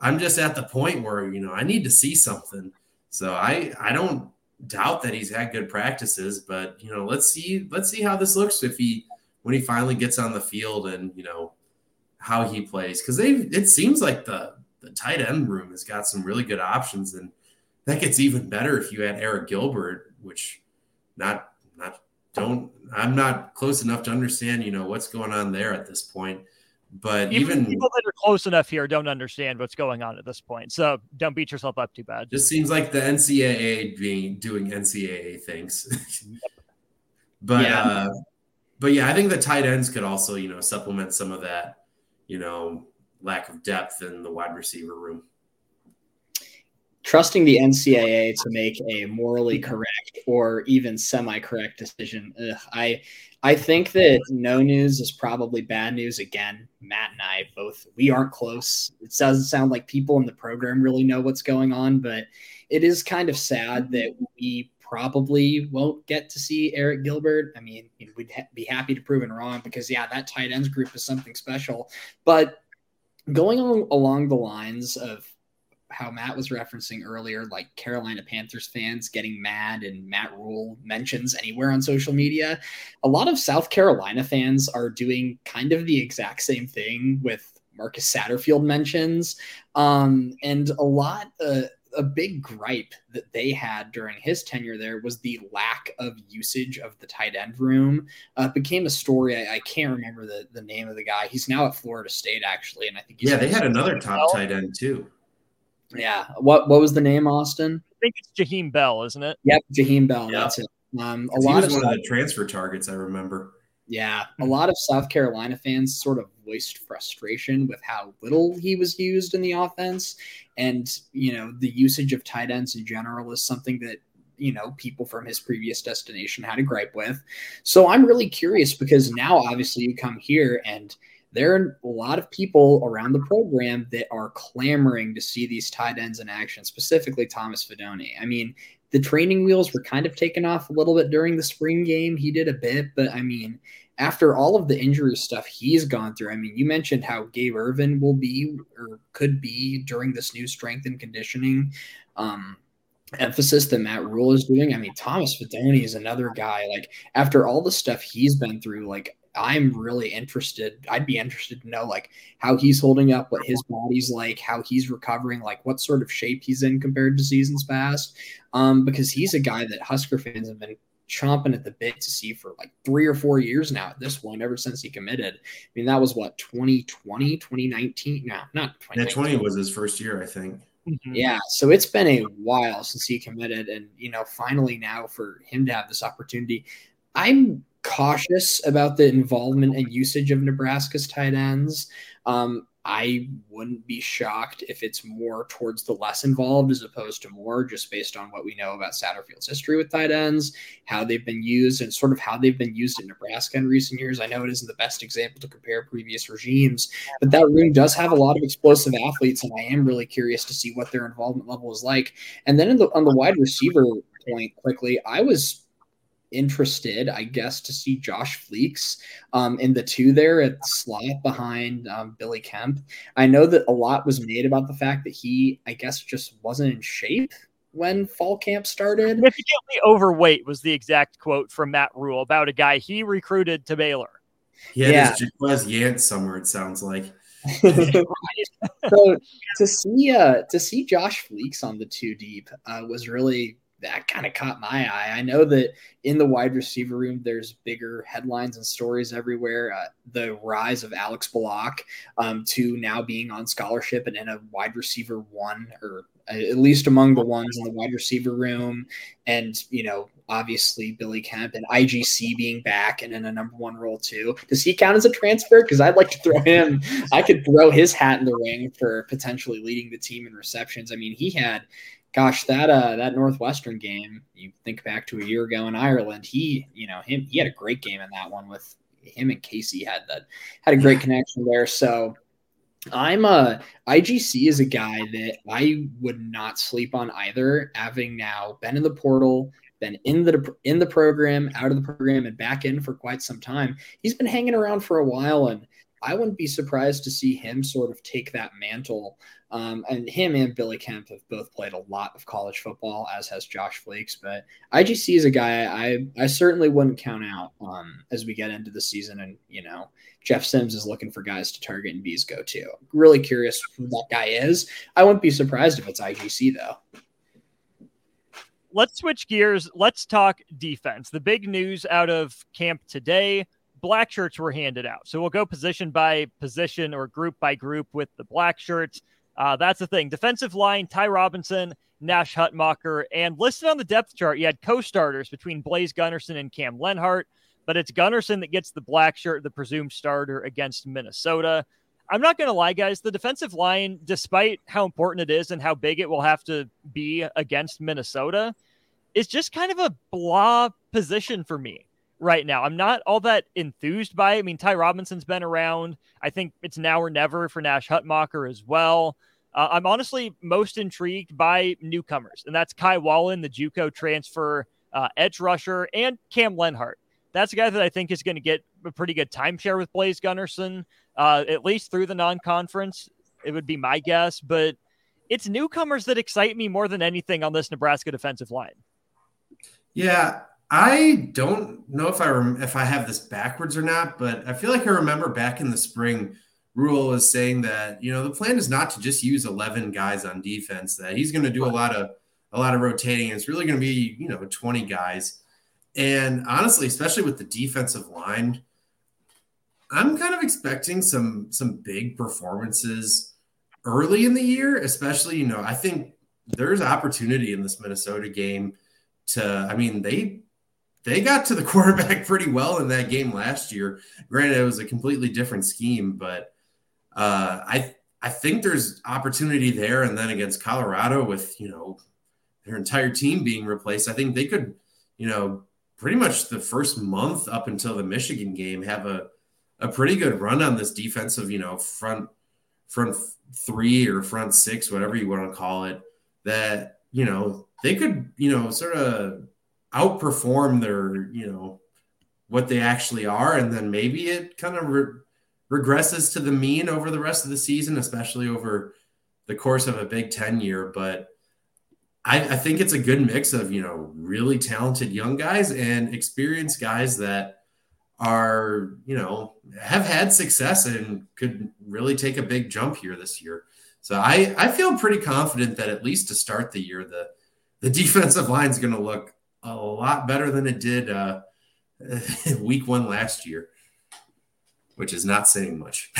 I'm just at the point where, you know, I need to see something. So I I don't doubt that he's had good practices, but you know, let's see let's see how this looks if he when he finally gets on the field and, you know, how he plays cuz they it seems like the the tight end room has got some really good options and that gets even better if you add Arik Gilbert, which not not don't I'm not close enough to understand, you know, what's going on there at this point. But even, even, people that are close enough here don't understand what's going on at this point. So don't beat yourself up too bad. Just seems like the NCAA being doing NCAA things. (laughs) but yeah. uh but yeah, I think the tight ends could also, you know, supplement some of that, you know, lack of depth in the wide receiver room trusting the NCAA to make a morally correct or even semi-correct decision. Ugh, I I think that no news is probably bad news again. Matt and I both we aren't close. It doesn't sound like people in the program really know what's going on, but it is kind of sad that we probably won't get to see Arik Gilbert. I mean, we'd ha- be happy to prove it wrong because yeah, that tight ends group is something special, but going on, along the lines of how Matt was referencing earlier, like Carolina Panthers fans getting mad and Matt Rhule mentions anywhere on social media. A lot of South Carolina fans are doing kind of the exact same thing with Marcus Satterfield mentions. Um, and a lot, uh, a big gripe that they had during his tenure there was the lack of usage of the tight end room. Uh, became a story. I, I, can't remember the, the name of the guy. He's now at Florida State, actually, and I think yeah, they had another top tight end too. Yeah. What what was the name, Austin? I think it's Jaheim Bell, isn't it? Yep, Jaheim Bell. Yep. That's it. Um, a lot of one of the transfer targets I remember. Yeah, a lot of South Carolina fans sort of voiced frustration with how little he was used in the offense, and you know the usage of tight ends in general is something that you know people from his previous destination had a gripe with. So I'm really curious because now obviously you come here and there are a lot of people around the program that are clamoring to see these tight ends in action, specifically Thomas Fidone. I mean, the training wheels were kind of taken off a little bit during the spring game. He did a bit, but I mean, after all of the injury stuff he's gone through, I mean, you mentioned how Gabe Ervin will be or could be during this new strength and conditioning um, emphasis that Matt Rhule is doing. I mean, Thomas Fidone is another guy. Like after all the stuff he's been through, like I'm really interested. I'd be interested to know like how he's holding up, what his body's like, how he's recovering, like what sort of shape he's in compared to seasons past. Um, because he's a guy that Husker fans have been chomping at the bit to see for like three or four years now at this point, ever since he committed. I mean, that was what 2020, 2019. No, not 2020 was his first year, I think. Mm-hmm. Yeah, so it's been a while since he committed, and you know, finally now for him to have this opportunity, I'm cautious about the involvement and usage of Nebraska's tight ends. Um, I wouldn't be shocked if it's more towards the less involved as opposed to more, just based on what we know about Satterfield's history with tight ends, how they've been used, and sort of how they've been used in Nebraska in recent years. I know it isn't the best example to compare previous regimes, but that room does have a lot of explosive athletes, and I am really curious to see what their involvement level is like. And then the, on the wide receiver point, quickly, I was interested, I guess, to see Josh Fleeks um, in the two there at slot behind um, Billy Kemp. I know that a lot was made about the fact that he, I guess, just wasn't in shape when fall camp started. Significantly overweight was the exact quote from Matt Rhule about a guy he recruited to Baylor. He had yeah. his Jaquez Yant somewhere, it sounds like. (laughs) so to see uh to see Josh Fleeks on the two deep uh, was really that kind of caught my eye. I know that in the wide receiver room, there's bigger headlines and stories everywhere. Uh, the rise of Alex Bullock um, to now being on scholarship and in a wide receiver one, or at least among the ones in the wide receiver room. And, you know, obviously Billy Kemp and IGC being back and in a number one role too. Does he count as a transfer? Because I'd like to throw him, I could throw his hat in the ring for potentially leading the team in receptions. I mean, he had gosh, that uh that Northwestern game, you think back to a year ago in Ireland, he, you know, him he had a great game in that one with him and Casey had that had a great connection there. So I'm a uh, IGC is a guy that I would not sleep on either, having now been in the portal, been in the in the program, out of the program, and back in for quite some time. He's been hanging around for a while, and I wouldn't be surprised to see him sort of take that mantle um, and him and Billy Kemp have both played a lot of college football, as has Josh Fleeks. But IGC is a guy I I certainly wouldn't count out um, as we get into the season. And you know, Jeff Sims is looking for guys to target and bees go to. Really curious who that guy is. I wouldn't be surprised if it's IGC though. Let's switch gears. Let's talk defense. The big news out of camp today black shirts were handed out. So we'll go position by position or group by group with the black shirts. Uh, that's the thing. Defensive line, Ty Robinson, Nash Hutmacher, and listed on the depth chart, you had co-starters between Blaise Gunnerson and Cam Lenhart, but it's Gunnerson that gets the black shirt, the presumed starter against Minnesota. I'm not going to lie, guys. The defensive line, despite how important it is and how big it will have to be against Minnesota, is just kind of a blah position for me right now. I'm not all that enthused by it. I mean, Ty Robinson's been around. I think it's now or never for Nash Hutmacher as well. Uh, I'm honestly most intrigued by newcomers, and that's Kai Wallin, the JUCO transfer uh, edge rusher, and Cam Lenhart. That's a guy that I think is going to get a pretty good timeshare with Blaise Gunnerson, uh, at least through the non-conference It would be my guess, but it's newcomers that excite me more than anything on this Nebraska defensive line. Yeah, I don't know if I rem- if I have this backwards or not, but I feel like I remember back in the spring, Rhule was saying that you know the plan is not to just use eleven guys on defense. That he's going to do a lot of a lot of rotating. It's really going to be you know twenty guys, and honestly, especially with the defensive line, I'm kind of expecting some some big performances early in the year, especially you know I think there's opportunity in this Minnesota game to. I mean they they got to the (laughs) quarterback pretty well in that game last year. Granted, it was a completely different scheme, but uh, I I think there's opportunity there. And then against Colorado, with you know their entire team being replaced, I think they could, you know, pretty much the first month up until the Michigan game have a a pretty good run on this defensive, you know, front front three or front six, whatever you want to call it. That you know they could, you know, sort of outperform their, you know, what they actually are. And then maybe it kind of re- regresses to the mean over the rest of the season, especially over the course of a Big Ten year. But I, I think it's a good mix of, you know, really talented young guys and experienced guys that are, you know, have had success and could really take a big jump here this year. So I, I feel pretty confident that at least to start the year, the the (laughs) defensive line is going to look a lot better than it did uh, (laughs) week one last year, which is not saying much.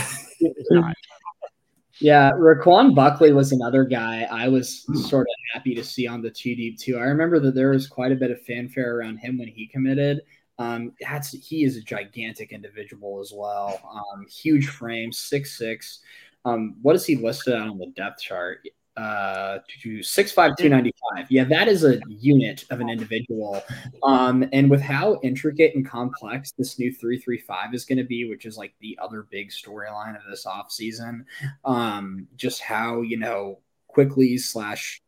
yeah, Ru'Quan Buckley was another guy I was sort of happy to see on the two deep too. I remember that there was quite a bit of fanfare around him when he committed. Um, that's he is a gigantic individual as well. Um, huge frame, six six. Um, what is he listed on the depth chart? Uh six five two ninety five. Yeah, that is a unit of an individual. Um, and with how intricate and complex this new three three five is going to be, which is like the other big storyline of this off season, um, just how you know quickly slash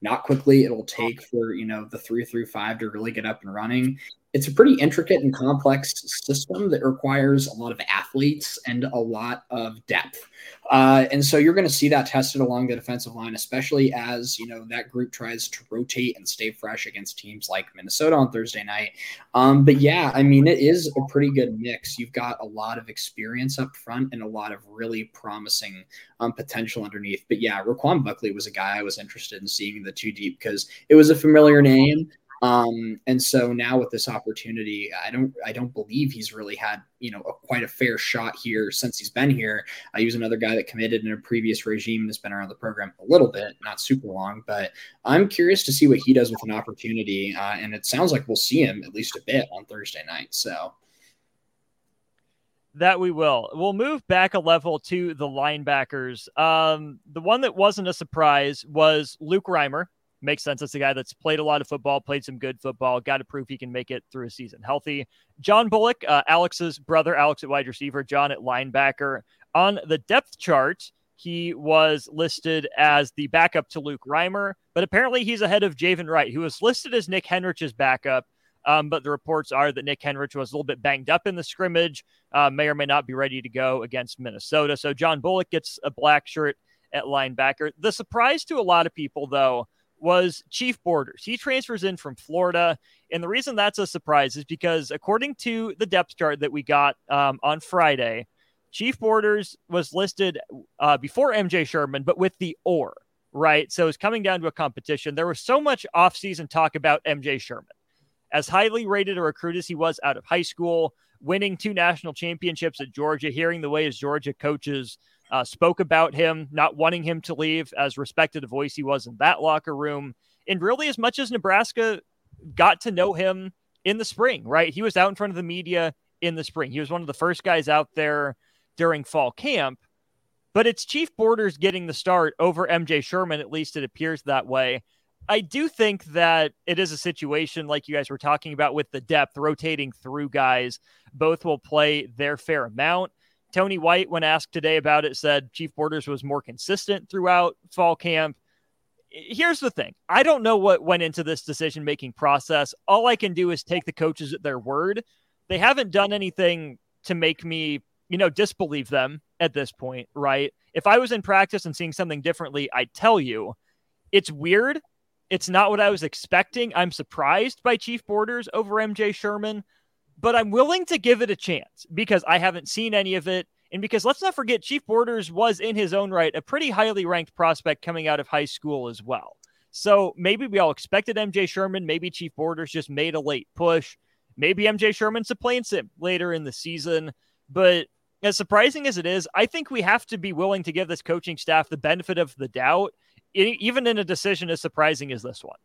not quickly it'll take for you know the three through five to really get up and running it's a pretty intricate and complex system that requires a lot of athletes and a lot of depth. Uh, and so you're going to see that tested along the defensive line, especially as you know that group tries to rotate and stay fresh against teams like Minnesota on Thursday night. Um, but yeah, I mean it is a pretty good mix. You've got a lot of experience up front and a lot of really promising um, potential underneath. But yeah, Ru'Quan Buckley was a guy I was interested in seeing the two deep because it was a familiar name. Um, and so now with this opportunity, I don't I don't believe he's really had you know a, quite a fair shot here since he's been here. I use another guy that committed in a previous regime and has been around the program a little bit, not super long. But I'm curious to see what he does with an opportunity, uh, and it sounds like we'll see him at least a bit on Thursday night. So. That we will. We'll move back a level to the linebackers. Um, the one that wasn't a surprise was Luke Reimer, makes sense. That's a guy that's played a lot of football, played some good football, got to prove he can make it through a season healthy. John Bullock, uh, Alex's brother, Alex at wide receiver, John at linebacker. On the depth chart, he was listed as the backup to Luke Reimer, but apparently he's ahead of Javin Wright, who was listed as Nick Henrich's backup. Um, but the reports are that Nick Henrich was a little bit banged up in the scrimmage, uh, may or may not be ready to go against Minnesota. So John Bullock gets a black shirt at linebacker. The surprise to a lot of people, though, was Chief Borders. He transfers in from Florida. And the reason that's a surprise is because, according to the depth chart that we got um, on Friday, Chief Borders was listed uh, before MJ Sherman, but with the or, right? So it's coming down to a competition. There was so much offseason talk about MJ Sherman. As highly rated a recruit as he was out of high school, winning two national championships at Georgia, hearing the way his Georgia coaches uh, spoke about him, not wanting him to leave, as respected a voice he was in that locker room. And really, as much as Nebraska got to know him in the spring, right? He was out in front of the media in the spring. He was one of the first guys out there during fall camp. But it's Chief Borders getting the start over MJ Sherman, at least it appears that way. I do think that it is a situation like you guys were talking about with the depth rotating through guys. Both will play their fair amount. Tony White, when asked today about it, said Chief Borders was more consistent throughout fall camp. Here's the thing I don't know what went into this decision making process. All I can do is take the coaches at their word. They haven't done anything to make me, you know, disbelieve them at this point, right? If I was in practice and seeing something differently, I'd tell you. It's weird. It's not what I was expecting. I'm surprised by Chief Borders over MJ Sherman, but I'm willing to give it a chance because I haven't seen any of it. And because let's not forget, Chief Borders was in his own right a pretty highly ranked prospect coming out of high school as well. So maybe we all expected MJ Sherman. Maybe Chief Borders just made a late push. Maybe MJ Sherman a him later in the season. But as surprising as it is, I think we have to be willing to give this coaching staff the benefit of the doubt, even in a decision as surprising as this one.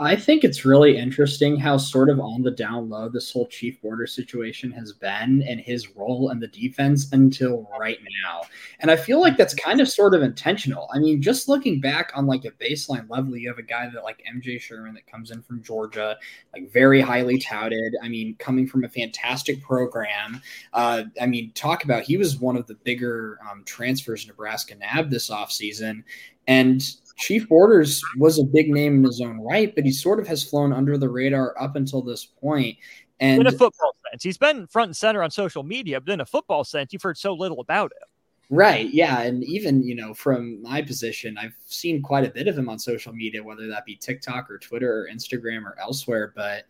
I think it's really interesting how sort of on the down low this whole Chief Border situation has been and his role in the defense until right now. And I feel like that's kind of sort of intentional. I mean, just looking back on like a baseline level, you have a guy that like MJ Sherman that comes in from Georgia, like very highly touted. I mean, coming from a fantastic program. Uh, I mean, talk about he was one of the bigger um, transfers Nebraska nabbed this offseason. And Chief Borders was a big name in his own right, but he sort of has flown under the radar up until this point. And in a football sense, he's been front and center on social media, but in a football sense, you've heard so little about him. Right. Yeah. And even, you know, from my position, I've seen quite a bit of him on social media, whether that be TikTok or Twitter or Instagram or elsewhere. But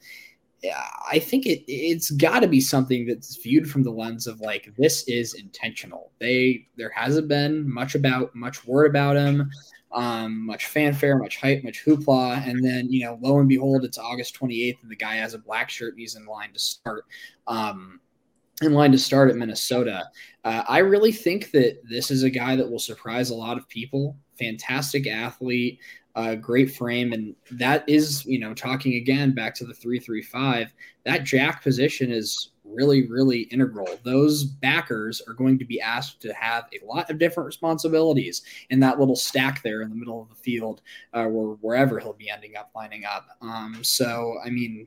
yeah, I think it it's got to be something that's viewed from the lens of like this is intentional. They there hasn't been much about much word about him um, much fanfare, much hype, much hoopla. And then, you know, lo and behold, it's August 28th and the guy has a black shirt and he's in line to start. Um, in line to start at Minnesota. Uh, I really think that this is a guy that will surprise a lot of people. Fantastic athlete, uh, great frame, and that is, you know, talking again back to the three three five. That jack position is really, really integral. Those backers are going to be asked to have a lot of different responsibilities in that little stack there in the middle of the field, uh, or wherever he'll be ending up lining up. Um, so, I mean,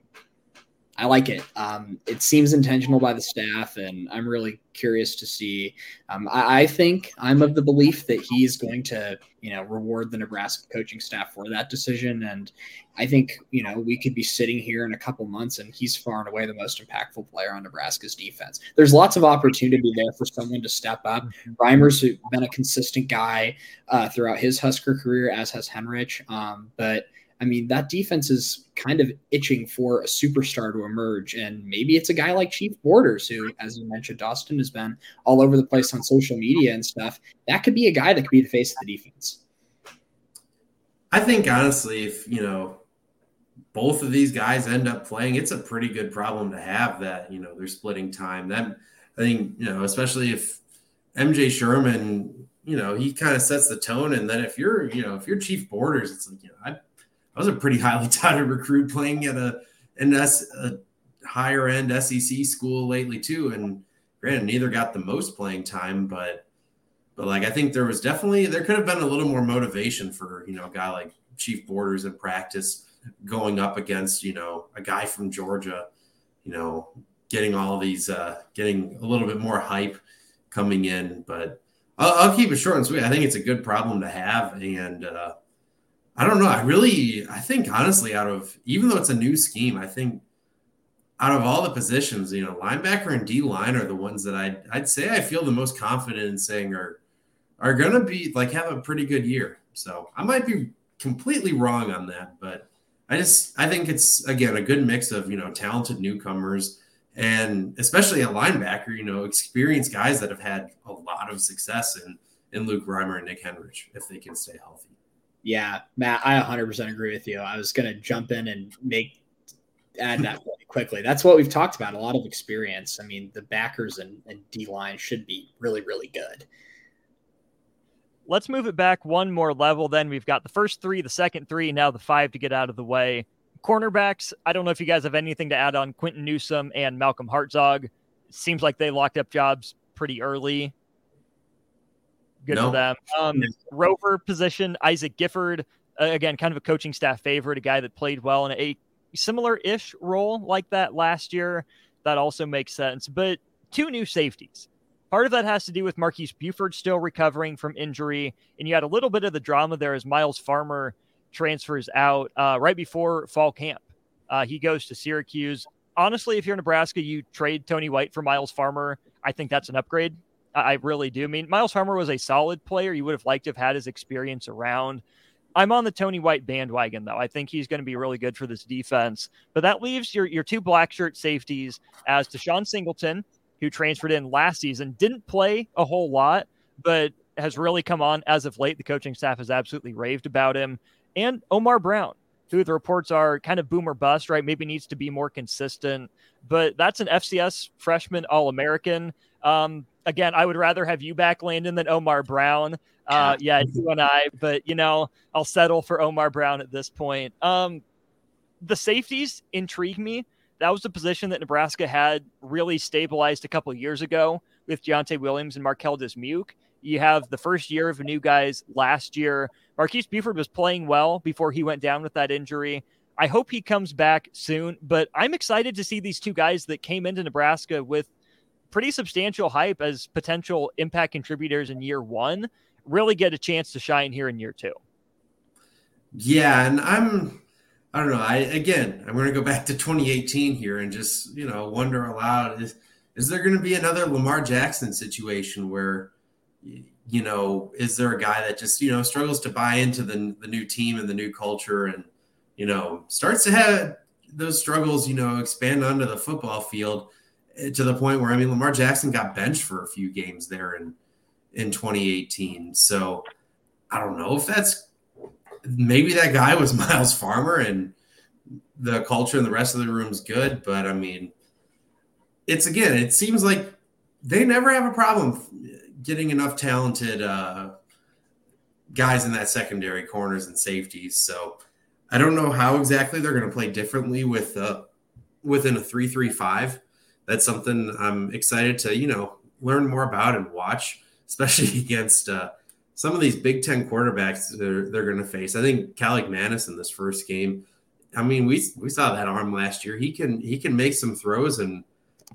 I like it. Um, it seems intentional by the staff, and I'm really curious to see. Um, I, I, think I'm of the belief that he's going to, you know, reward the Nebraska coaching staff for that decision. And I think, you know, we could be sitting here in a couple months, and he's far and away the most impactful player on Nebraska's defense. There's lots of opportunity there for someone to step up. Mm-hmm. Reimer's been a consistent guy uh, throughout his Husker career, as has Henrich. Um, but I mean, that defense is kind of itching for a superstar to emerge. And maybe it's a guy like Chief Borders, who, as you mentioned, Austin has been all over the place on social media and stuff. That could be a guy that could be the face of the defense. I think, honestly, if, you know, both of these guys end up playing, it's a pretty good problem to have that, you know, they're splitting time. That, I think, you know, especially if MJ Sherman, you know, he kind of sets the tone. And then if you're, you know, if you're Chief Borders, it's like, you know, I, I was a pretty highly (laughs) touted recruit playing at a an S, a higher end SEC school lately too. And granted, neither got the most playing time, but but like I think there was definitely there could have been a little more motivation for you know a guy like Chief Borders in practice going up against you know a guy from Georgia, you know, getting all these uh, getting a little bit more hype coming in. But I'll, keep it short and sweet. I think it's a good problem to have, and uh, I don't know. I really, I think honestly, out of even though it's a new scheme, I think out of all the positions, you know, linebacker and D line are the ones that I'd I'd say I feel the most confident in saying are are gonna be like have a pretty good year. So I might be completely wrong on that, but I just I think it's again a good mix of you know talented newcomers and especially a linebacker, you know, experienced guys that have had a lot of success in in Luke Reimer and Nick Henrich if they can stay healthy. Yeah, Matt, I 100% agree with you. I was going to jump in and make add that quickly. That's what we've talked about. A lot of experience. I mean, the backers and, and D line should be really, really good. Let's move it back one more level. Then we've got the first three, the second three, now the five to get out of the way. Cornerbacks. I don't know if you guys have anything to add on Quinton Newsome and Malcolm Hartzog. Seems like they locked up jobs pretty early good no. for them. Um, rover position, Isaac Gifford, uh, again, kind of a coaching staff favorite, a guy that played well in a similar ish role like that last year. That also makes sense. But two new safeties. Part of that has to do with Marques Buford still recovering from injury. And you had a little bit of the drama there as Myles Farmer transfers out uh, right before fall camp. Uh, he goes to Syracuse. Honestly, if you're in Nebraska, you trade Tony White for Myles Farmer. I think that's an upgrade I really do. I mean, Myles Farmer was a solid player. You would have liked to have had his experience around. I'm on the Tony White bandwagon, though. I think he's going to be really good for this defense. But that leaves your, your two black shirt safeties as DeShon Singleton, who transferred in last season, didn't play a whole lot, but has really come on as of late. The coaching staff has absolutely raved about him. And Omar Brown, who the reports are kind of boomer bust, right? Maybe needs to be more consistent, but that's an FCS freshman All American. Um, again, I would rather have you back, Landon, than Omar Brown. Uh, yeah, you and I, but you know, I'll settle for Omar Brown at this point. Um, the safeties intrigue me. That was a position that Nebraska had really stabilized a couple years ago with Deontai Williams and Marquel Dismuke. You have the first year of the new guys last year. Marques Buford was playing well before he went down with that injury. I hope he comes back soon, but I'm excited to see these two guys that came into Nebraska with pretty substantial hype as potential impact contributors in year one really get a chance to shine here in year two. Yeah, and I'm I don't know. I again, I'm going to go back to 2018 here and just you know wonder aloud: is is there going to be another Lamar Jackson situation where you know is there a guy that just you know struggles to buy into the the new team and the new culture and you know starts to have those struggles you know expand onto the football field to the point where I mean Lamar Jackson got benched for a few games there in in 2018. So I don't know if that's maybe that guy was (laughs) Myles Farmer and the culture and the rest of the room's good, but I mean, it's again, it seems like they never have a problem getting enough talented uh, guys in that secondary corners and safeties. So I don't know how exactly they're going to play differently with uh, within a three three five. That's something I'm excited to you know learn more about and watch (laughs) especially against uh, some of these Big Ten quarterbacks they're, they're going to face. I think Kaliakmanis in this first game. I mean, we we saw that arm last year. He can he can make some throws, and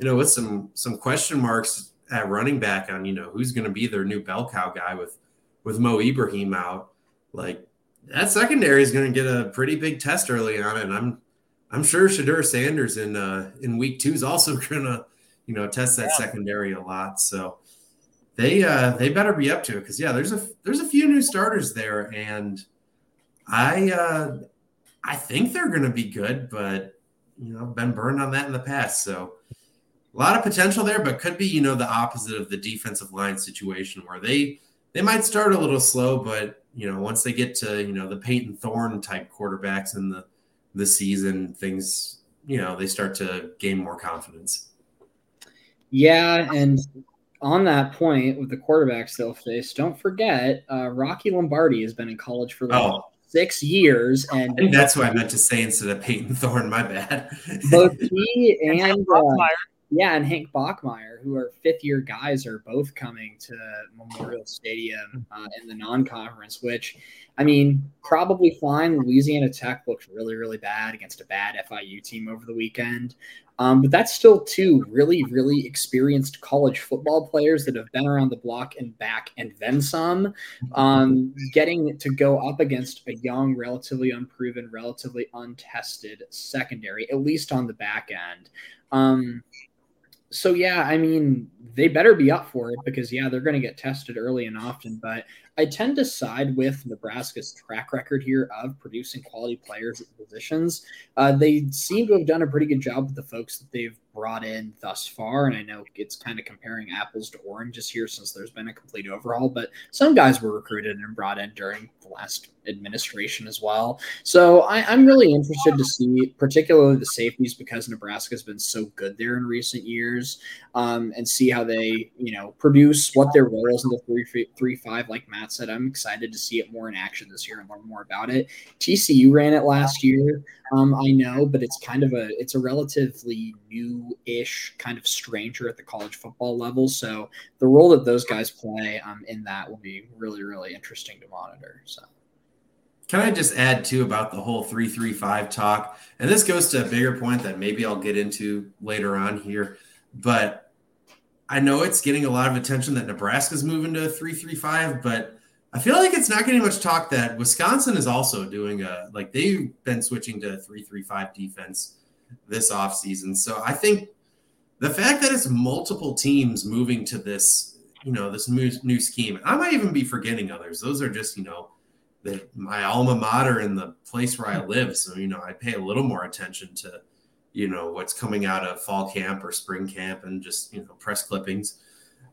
you know, with some some question marks at running back on you know who's going to be their new bell cow guy with with Mo Ibrahim out. Like that secondary is going to get a pretty big test early on, and I'm I'm sure Shedeur Sanders in uh, in week two is also (laughs) going to you know test that yeah. secondary a lot. So they uh, they better be up to it because yeah, there's a there's a few new starters there, and I uh, I think they're going to be good, but you know, I've been burned on that in the past, so a lot of potential there, but could be you know the opposite of the defensive line situation where they they might start a little slow, but you know once they get to you know the Payton Thorne type quarterbacks and the the season, things you know they start to gain more confidence. Yeah, and on that point with the quarterbacks they'll face, don't forget uh, Rocky Lombardi has been in college for like oh. six years, and that's what I meant to say instead of Payton Thorne My bad. both he (laughs) and uh, yeah, and Hank Bachmeier, who are fifth year guys, are both coming to Memorial Stadium uh, in the non conference, which I mean, probably fine. Louisiana Tech looked really, really bad against a bad FIU team over the weekend. Um, but that's still two really, really experienced college football players that have been around the block and back and then some. Um, getting to go up against a young, relatively unproven, relatively untested secondary, at least on the back end. Um, so yeah, I mean, they better be up for it because yeah, they're going to get tested early and often. But I tend to side with Nebraska's track record here of producing quality players at positions. Uh, they seem to have done a pretty good job with the folks that they've brought in thus far. And I know it's kind of comparing apples to oranges here since there's been a complete overhaul, but some guys were recruited and brought in during the last administration as well. So I, am really interested to see, particularly the safeties, because Nebraska has been so good there in recent years, um, and see how they, you know, produce what their role is in the three three five. Like Matt said, I'm excited to see it more in action this year and learn more about it. TCU ran it last year. Um, I know, but it's kind of a it's a relatively new-ish kind of stranger at the college football level. So the role that those guys play um, in that will be really really interesting to monitor. So. Can I just add too about the whole 335 talk? And this goes to a bigger point that maybe I'll get into later on here. But I know it's getting a lot of attention that Nebraska's moving to 335, but I feel like it's not getting much talk that Wisconsin is also doing a like they've been switching to 335 defense this offseason. So I think the fact that it's multiple teams moving to this you know this new new scheme. I might even be forgetting others. Those are just you know the, my alma mater and the place where I live. So you know I pay a little more attention to you know what's coming out of fall camp or spring camp and just you know press clippings.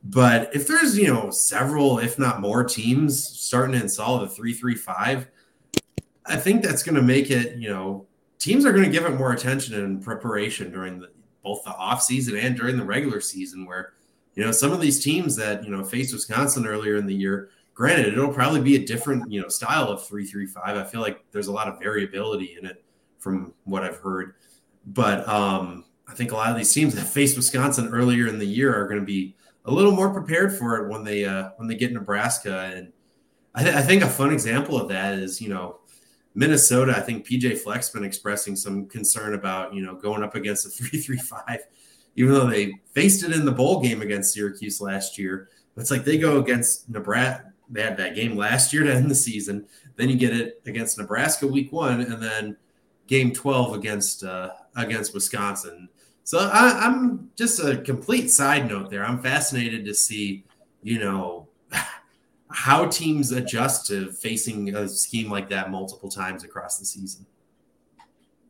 But if there's you know several, if not more, teams starting to install the three three five, I think that's going to make it you know teams are going to give it more attention and preparation during the, both the off season and during the regular season where you know some of these teams that you know faced wisconsin earlier in the year granted it'll probably be a different you know style of 335 i feel like there's a lot of variability in it from what i've heard. But um i think a lot of these teams that faced wisconsin earlier in the year are going to be a little more prepared for it when they uh when they get nebraska and I, th- I think a fun example of that is you know Minnesota, I think PJ Fleck's been expressing some concern about, you know, going up against a (laughs) 335, even though they faced it in the bowl game against Syracuse last year. It's like they go against Nebraska. They had that game last year to end the season. Then you get it against Nebraska week one, and then game 12 against uh, against Wisconsin. So I, I'm just a complete side note there. I'm fascinated to see, you know, (laughs) how teams adjust to facing a scheme like that multiple times across the season.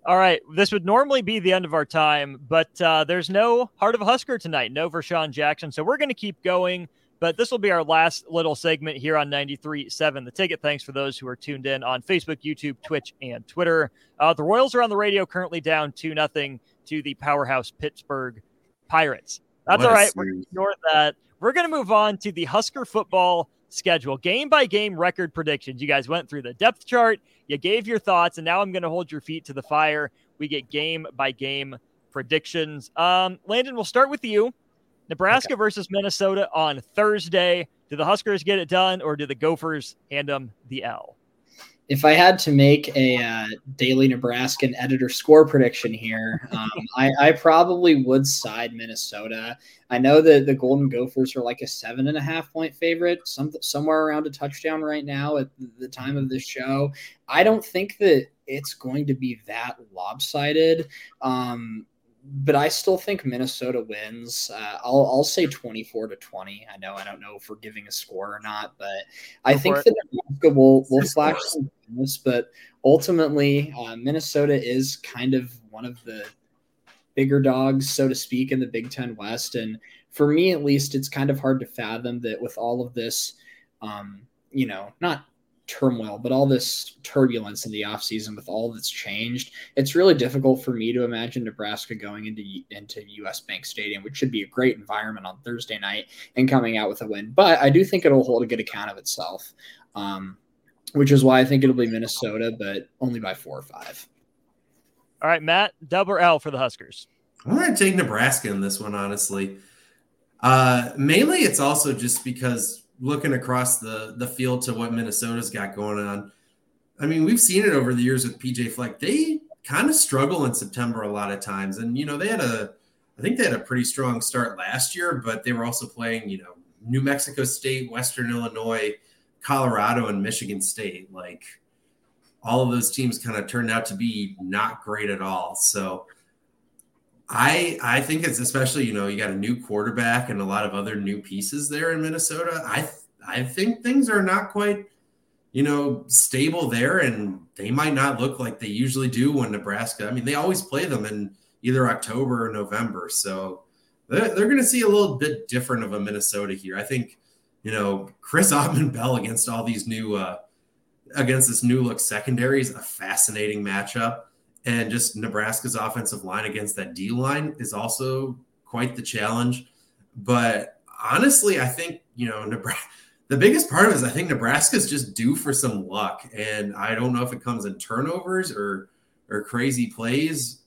All right, this would normally be the end of our time, but uh, there's no Heart of a Husker tonight, no Vershawn Jackson. So we're going to keep going, but this will be our last little segment here on 93.7 The Ticket. Thanks for those who are tuned in on Facebook, YouTube, Twitch, and Twitter. Uh, the Royals are on the radio currently down 2 nothing to the powerhouse Pittsburgh Pirates. That's what all right. We're going to ignore that. We're going to move on to the Husker football schedule, game by game record predictions. You guys went through the depth chart, you gave your thoughts, and now I'm going to hold your feet to the fire. We get game by game predictions. Um, Landon, we'll start with you. Nebraska okay. versus Minnesota on Thursday. Do the Huskers get it done, or do the Gophers hand them the L? If I had to make a uh, daily Nebraskan editor score prediction here, (laughs) um, I, I, probably would side Minnesota. I know that the Golden Gophers are like a seven and a half point favorite, some, somewhere around a touchdown right now at the time of the show. I don't think that it's going to be that lopsided. Um, but I still think Minnesota wins. Uh, I'll I'll say twenty four to twenty. I know I don't know if we're giving a score or not, but I Go think that Nebraska will will flash some this. But ultimately, uh, Minnesota is kind of one of the bigger dogs, so to speak, in the Big Ten West. And for me, at least, it's kind of hard to fathom that with all of this, um, you know, not turmoil, but all this turbulence in the offseason with all that's changed, it's really difficult for me to imagine Nebraska going into into US Bank Stadium, which should be a great environment on Thursday night and coming out with a win. But I do think it'll hold a good account of itself, um, which is why I think it'll be Minnesota, but only by four or five. All right, Matt, double or L for the Huskers. I'm going to take Nebraska in this one, honestly. Uh, mainly, it's also just because looking across the the field to what Minnesota's got going on. I mean, we've seen it over the years with PJ Fleck. They kind of struggle in September a lot of times, and you know they had a, I think they had a pretty strong start last year, but they were also playing, you know, New Mexico State, Western Illinois, Colorado, and Michigan State. Like all of those teams kind of turned out to be not great at all. So I I think it's especially you know you got a new quarterback and a lot of other new pieces there in Minnesota. I I think things are not quite you know stable there, and they might not look like they usually do when Nebraska. I mean, they always play them in either October or November, so they're, they're going to see a little bit different of a Minnesota here. I think you know Chris (laughs) Autman-Bell against all these new uh, against this new look secondary is a fascinating matchup. And just Nebraska's offensive line against that D line is also quite the challenge. But honestly, I think, you know, Nebraska, the biggest part of it is I think Nebraska's just due for some luck. And I don't know if it comes in turnovers or or crazy plays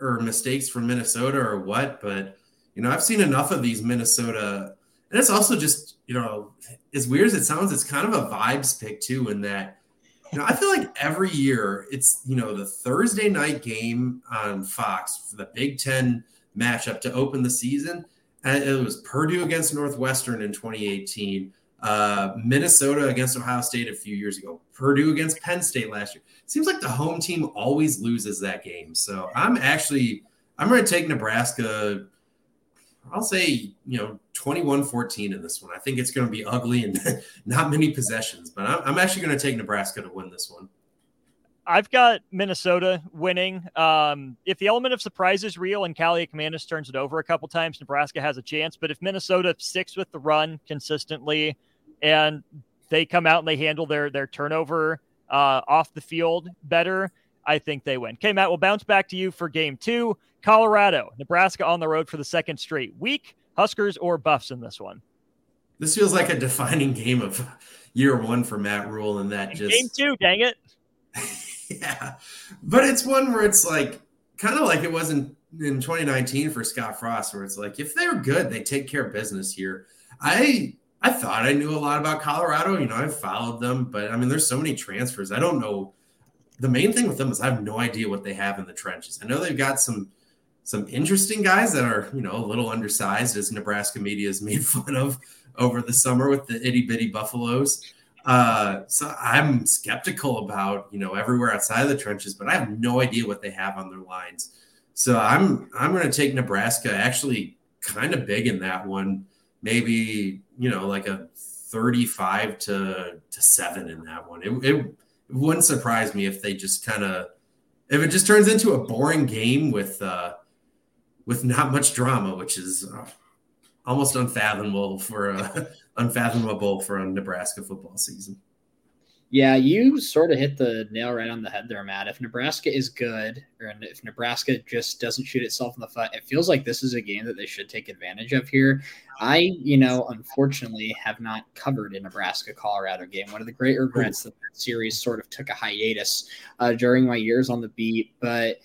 or mistakes from Minnesota or what, but you know, I've seen enough of these Minnesota and it's also just, you know, as weird as it sounds, it's kind of a vibes pick too, in that you know, I feel like every year it's you know the Thursday night game on Fox for the Big Ten matchup to open the season. And it was Purdue against Northwestern in 2018, uh, Minnesota against Ohio State a few years ago, Purdue against Penn State last year. Seems like the home team always loses that game. So I'm actually I'm going to take Nebraska. I'll say, you know, 21 14 in this one. I think it's going to be ugly and (laughs) not many possessions, but I'm, actually going to take Nebraska to win this one. I've got Minnesota winning. Um, if the element of surprise is real and Kaliakmanis turns it over a couple times, Nebraska has a chance. But if Minnesota sticks with the run consistently and they come out and they handle their their turnover uh, off the field better, I think they win. Okay, Matt, we'll bounce back to you for game two. Colorado, Nebraska on the road for the second straight week. Huskers or Buffs in this one? This feels like a defining game of year one for Matt Rhule, and that just game two. Dang it! (laughs) yeah, but it's one where it's like kind of like it wasn't in 2019 for Scott Frost, where it's like if they're good, they take care of business here. I I thought I knew a lot about Colorado. You know, I've followed them, but I mean, there's so many transfers. I don't know. The main thing with them is I have no idea what they have in the trenches. I know they've got some some interesting guys that are you know a little undersized, as Nebraska media has (laughs) made fun of over the summer with the itty bitty Buffaloes. Uh, so I'm skeptical about you know everywhere outside of the trenches, but I have no idea what they have on their lines. So I'm I'm going to take Nebraska actually kind of big in that one. Maybe you know like a 35 to to seven in that one. It, it, it wouldn't surprise me if they just kind of if it just turns into a boring game with uh with not much drama, which is uh, almost unfathomable for a (laughs) unfathomable for a Nebraska football season. Yeah, you sort of hit the nail right on the head there, Matt. If Nebraska is good, or if Nebraska just doesn't shoot itself in the foot, it feels like this is a game that they should take advantage of here. I, you know, unfortunately have not covered a Nebraska Colorado game. One of the great regrets that that series sort of took a hiatus uh, during my years on the beat, but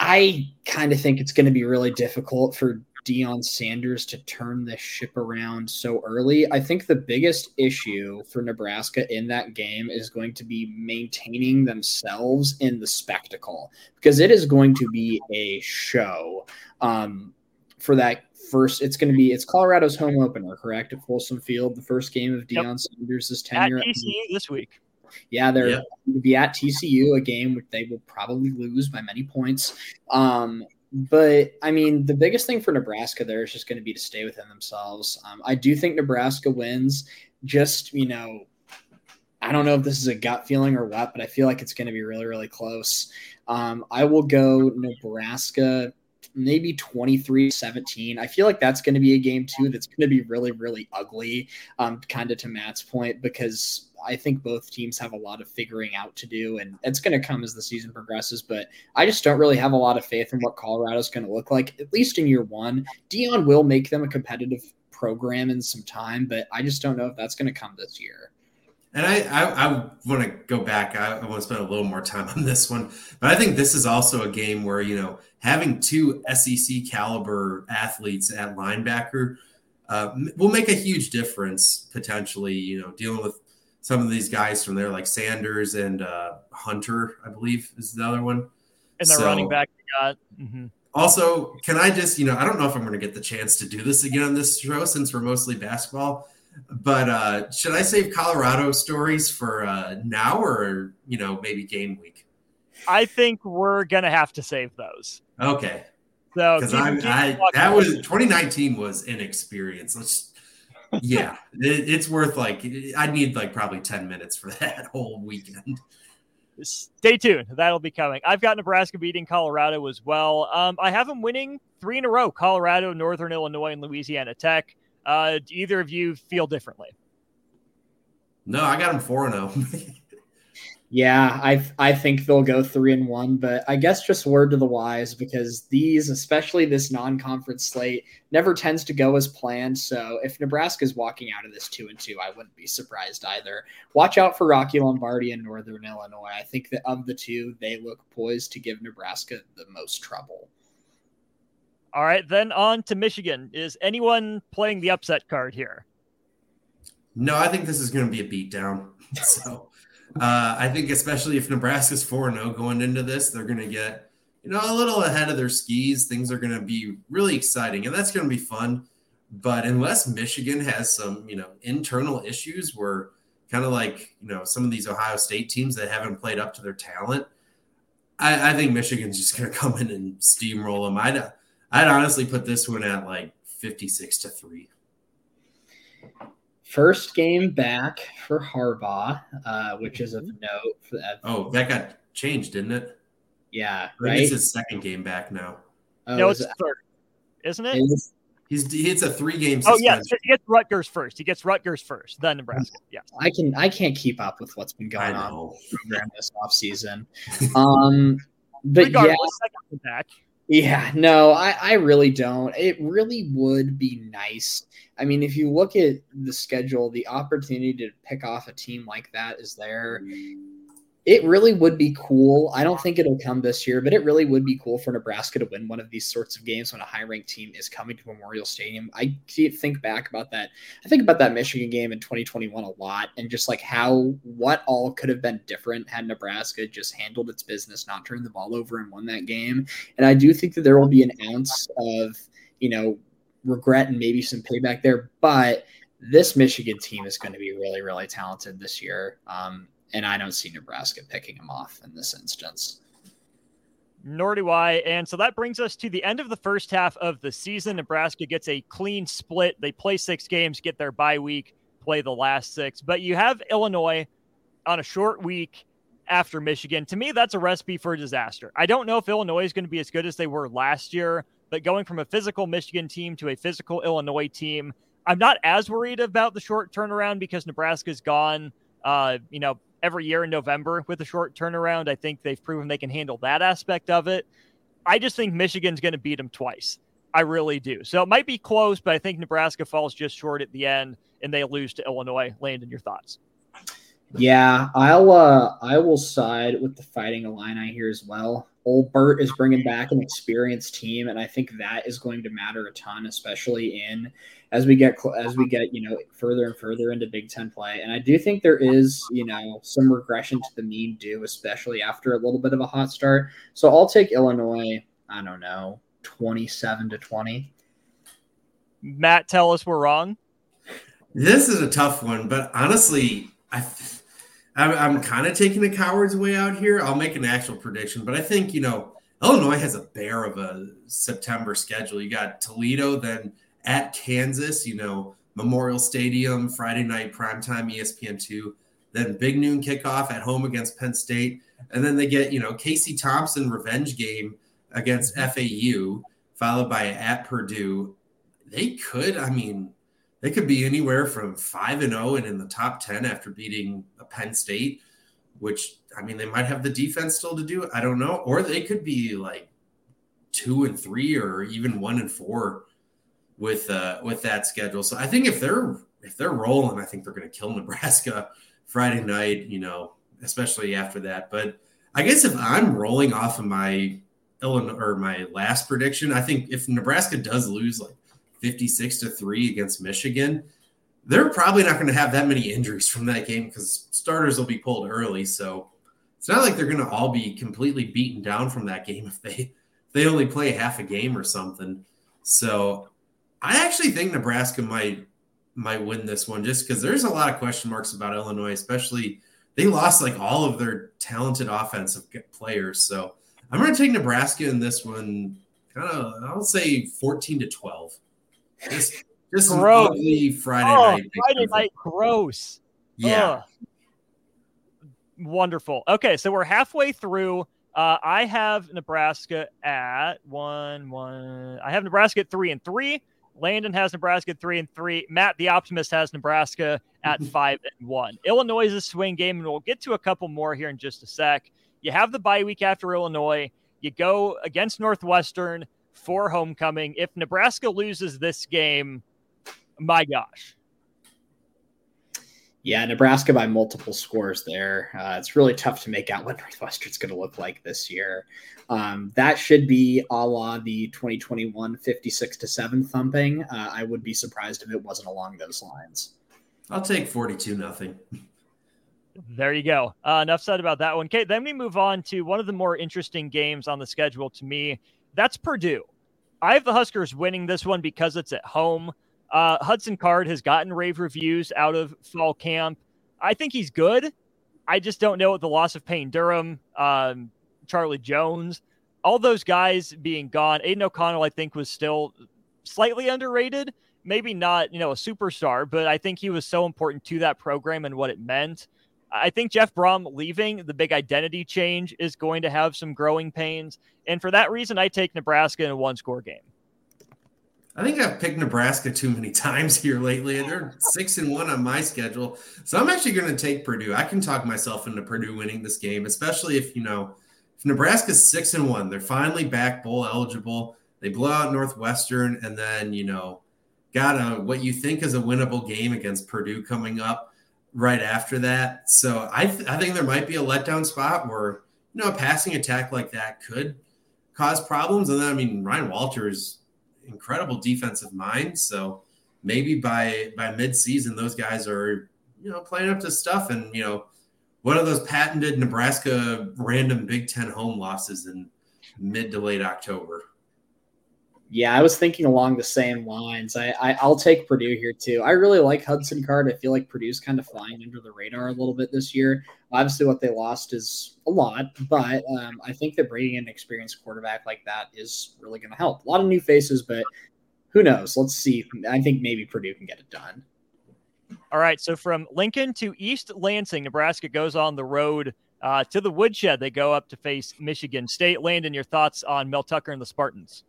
I kind of think it's going to be really difficult for Deion Sanders to turn this ship around so early. I think the biggest issue for Nebraska in that game is going to be maintaining themselves in the spectacle because it is going to be a show um, for that first. It's going to be it's Colorado's home opener, correct? At Folsom Field, the first game of Deion yep. Sanders' tenure at TCU this week. Yeah, they're yep. going to be at TCU, a game which they will probably lose by many points. Um, but I mean, the biggest thing for Nebraska there is just going to be to stay within themselves. Um, I do think Nebraska wins. Just you know, I don't know if this is a gut feeling or what, but I feel like it's going to be really, really close. Um, I will go Nebraska maybe 23 17. I feel like that's going to be a game too that's going to be really, really ugly, um, kind of to Matt's point, because I think both teams have a lot of figuring out to do, and it's going to come as the season progresses. But I just don't really have a lot of faith in what Colorado's going to look like, at least in year one. Deion will make them a competitive program in some time, but I just don't know if that's going to come this year. And I, I, I want to go back. I, I want to spend a little more time (laughs) on this one, but I think this is also a game where you know having two SEC caliber athletes at linebacker uh, will make a huge difference potentially. You know, dealing with some of these guys from there, like Sanders and uh, Hunter, I believe is the other one. And the so, running back got. Mm-hmm. Also, can I just, you know, I don't know if I'm going to get the chance to do this again on this show since we're mostly basketball, but uh, should I save Colorado stories for uh, now or, you know, maybe game week? I think we're going to have to save those. Okay. So, because I, I that was 2019 was inexperience. Let's yeah, (laughs) it, it's worth like I need like probably ten minutes for (laughs) that whole weekend. Stay tuned. That'll be coming. I've got Nebraska beating Colorado as well. Um, I have them winning three in a row: Colorado, Northern Illinois, and Louisiana Tech. Uh, do either of you feel differently? No, I got them four and zero. Oh. (laughs) Yeah, I I think they'll go three and one, but I guess just word to the wise because these, especially this non-conference slate, never tends to go as planned. So if Nebraska is walking out of this two and two, I wouldn't be surprised either. Watch out for Rocky Lombardi and Northern Illinois. I think that of the two, they look poised to give Nebraska the most trouble. All right, then on to Michigan. Is anyone playing the upset card here? No, I think this is going to be a beatdown. (laughs) So. Uh, I think especially if Nebraska's 4 0 going into this, they're going to get, you know, a little ahead of their skis. Things are going to be really exciting and that's going to be fun. But unless Michigan has some, you know, internal issues where kind of like, you know, some of these Ohio State teams that haven't played up to their talent, I, I think Michigan's just going to come in and steamroll them. I'd, I'd honestly put this one at like 56 to 3. First game back for Harbaugh, uh, which is of note. That. Oh, that got changed, didn't it? Yeah, I think right. It's his second game back now. Oh, no, is it's it- third, isn't it? is- He's he hits a three game Oh suspension. yeah, he gets Rutgers first. He gets Rutgers first, then Nebraska. Yeah. I can I can't keep up with what's been going on know. in the program this (laughs) offseason. (laughs) Um, but Regardless, yeah, second back. Yeah, no, I, I really don't. It really would be nice. I mean, if you look at the schedule, the opportunity to pick off a team like that is there. It really would be cool. I don't think it'll come this year, but it really would be cool for Nebraska to win one of these sorts of games when a high ranked team is coming to Memorial Stadium. I think back about that. I think about that Michigan game in 2021 a lot and just like how what all could have been different had Nebraska just handled its business, not turned the ball over and won that game. And I do think that there will be an ounce of, you know, regret and maybe some payback there. But this Michigan team is going to be really, really talented this year. Um, and I don't see Nebraska picking them off in this instance. Nor do I. And so that brings us to the end of the first half of the season. Nebraska gets a clean split. They play six games, get their bye week, play the last six. But you have Illinois on a short week after Michigan. To me, that's a recipe for disaster. I don't know if Illinois is going to be as good as they were last year, but going from a physical Michigan team to a physical Illinois team, I'm not as worried about the short turnaround because Nebraska's gone, uh, you know, every year in November with a short turnaround. I think they've proven they can handle that aspect of it. I just think Michigan's going to beat them twice. I really do. So it might be close, but I think Nebraska falls just short at the end and they lose to Illinois. Landon, your thoughts? Yeah, I'll uh I will side with the Fighting Illini here as well. Old Bert is bringing back an experienced team, and I think that is going to matter a ton, especially in as we get cl- as we get you know further and further into Big Ten play. And I do think there is you know some regression to the mean due, especially after a little bit of a hot start. So I'll take Illinois. I don't know, twenty-seven to twenty. Matt, tell us we're wrong. This is a tough one, but honestly, I, I'm, I'm kind of taking the coward's way out here. I'll make an actual prediction, but I think you know Illinois has a bear of a September schedule. You got Toledo, then at Kansas. You know Memorial Stadium, Friday night primetime, ESPN two. Then big noon kickoff at home against Penn State, and then they get you know Casey Thompson revenge game against mm-hmm. FAU, followed by at Purdue. They could, I mean, they could be anywhere from five and zero and in the top ten after beating a Penn State, which I mean they might have the defense still to do. I don't know, or they could be like two and three or even one and four with uh with that schedule. So I think if they're if they're rolling, I think they're going to kill Nebraska (laughs) Friday night. You know, especially after that. But I guess if I'm rolling off of my Illinois or my last prediction, I think if Nebraska does lose like 56 to 3 against Michigan, they're probably not going to have that many injuries from that game because starters will be pulled early. So it's not like they're going to all be completely beaten down from that game (laughs) if they if they only play half a game or something. So I actually think Nebraska might might win this one just because there's a lot of question marks about Illinois, especially they lost like all of their talented offensive players. So I'm going to take Nebraska in this one. Kind of, I'll say 14 to 12. Just, just Gross. Friday oh, night. Friday night, gross. Yeah. Ugh. Wonderful. Okay, so we're halfway through. Uh, I have Nebraska at one, one. I have Nebraska at three and three. Landon has Nebraska at three and three. Matt, the optimist, has Nebraska at (laughs) five and one. Illinois is a swing game, and we'll get to a couple more here in just a sec. You have the bye week after Illinois. You go against Northwestern for homecoming. If Nebraska loses this game, my gosh. Yeah, Nebraska by multiple scores there. Uh, it's really tough to make out what (laughs) Northwestern's going to look like this year. Um, that should be a la the 2021 56 to 7 thumping. Uh, I would be surprised if it wasn't along those lines. I'll take 42 nothing. There you go. Uh, enough said about that one. Okay, then we move on to one of the more interesting games on the schedule to me. That's Purdue. I have the Huskers winning this one because it's at home. Uh, Hudson Card has gotten rave reviews out of fall camp. I think he's good. I just don't know what the loss of Payne Durham, um, Charlie Jones, all those guys being gone. Aidan O'Connell, I think, was still slightly underrated. Maybe not, you know, a superstar, but I think he was so important to that program and what it meant. I think Jeff Brohm leaving, the big identity change, is going to have some growing pains. And for that reason, I take Nebraska in a one score game. I think I've picked Nebraska too many (laughs) times here lately. And They're six and one on my schedule. So I'm actually going to take Purdue. I can talk myself into Purdue winning this game, especially if, you know, if Nebraska's six and one, they're finally back bowl eligible. They blow out Northwestern and then, you know, got a what you think is a winnable game against Purdue coming up right after that. So I, th- I think there might be a letdown spot where, you know, a passing attack like that could cause problems. And then, I mean, Ryan Walters incredible defensive mind. So maybe by by midseason, those guys are you know playing up to stuff, and you know one of those patented Nebraska random Big Ten home losses in mid to late October. Yeah, I was thinking along the same lines. I, I will take Purdue here too. I really like Hudson Card. I feel like Purdue's kind of flying under the radar a little bit this year. Obviously, what they lost is a lot, but um, I think that bringing an experienced quarterback like that is really going to help. A lot of new faces, but who knows? Let's see. I think maybe Purdue can get it done. All right. So from Lincoln to East Lansing, Nebraska goes on the road uh, to the woodshed. They go up to face Michigan State. Landon, your thoughts on Mel Tucker and the Spartans?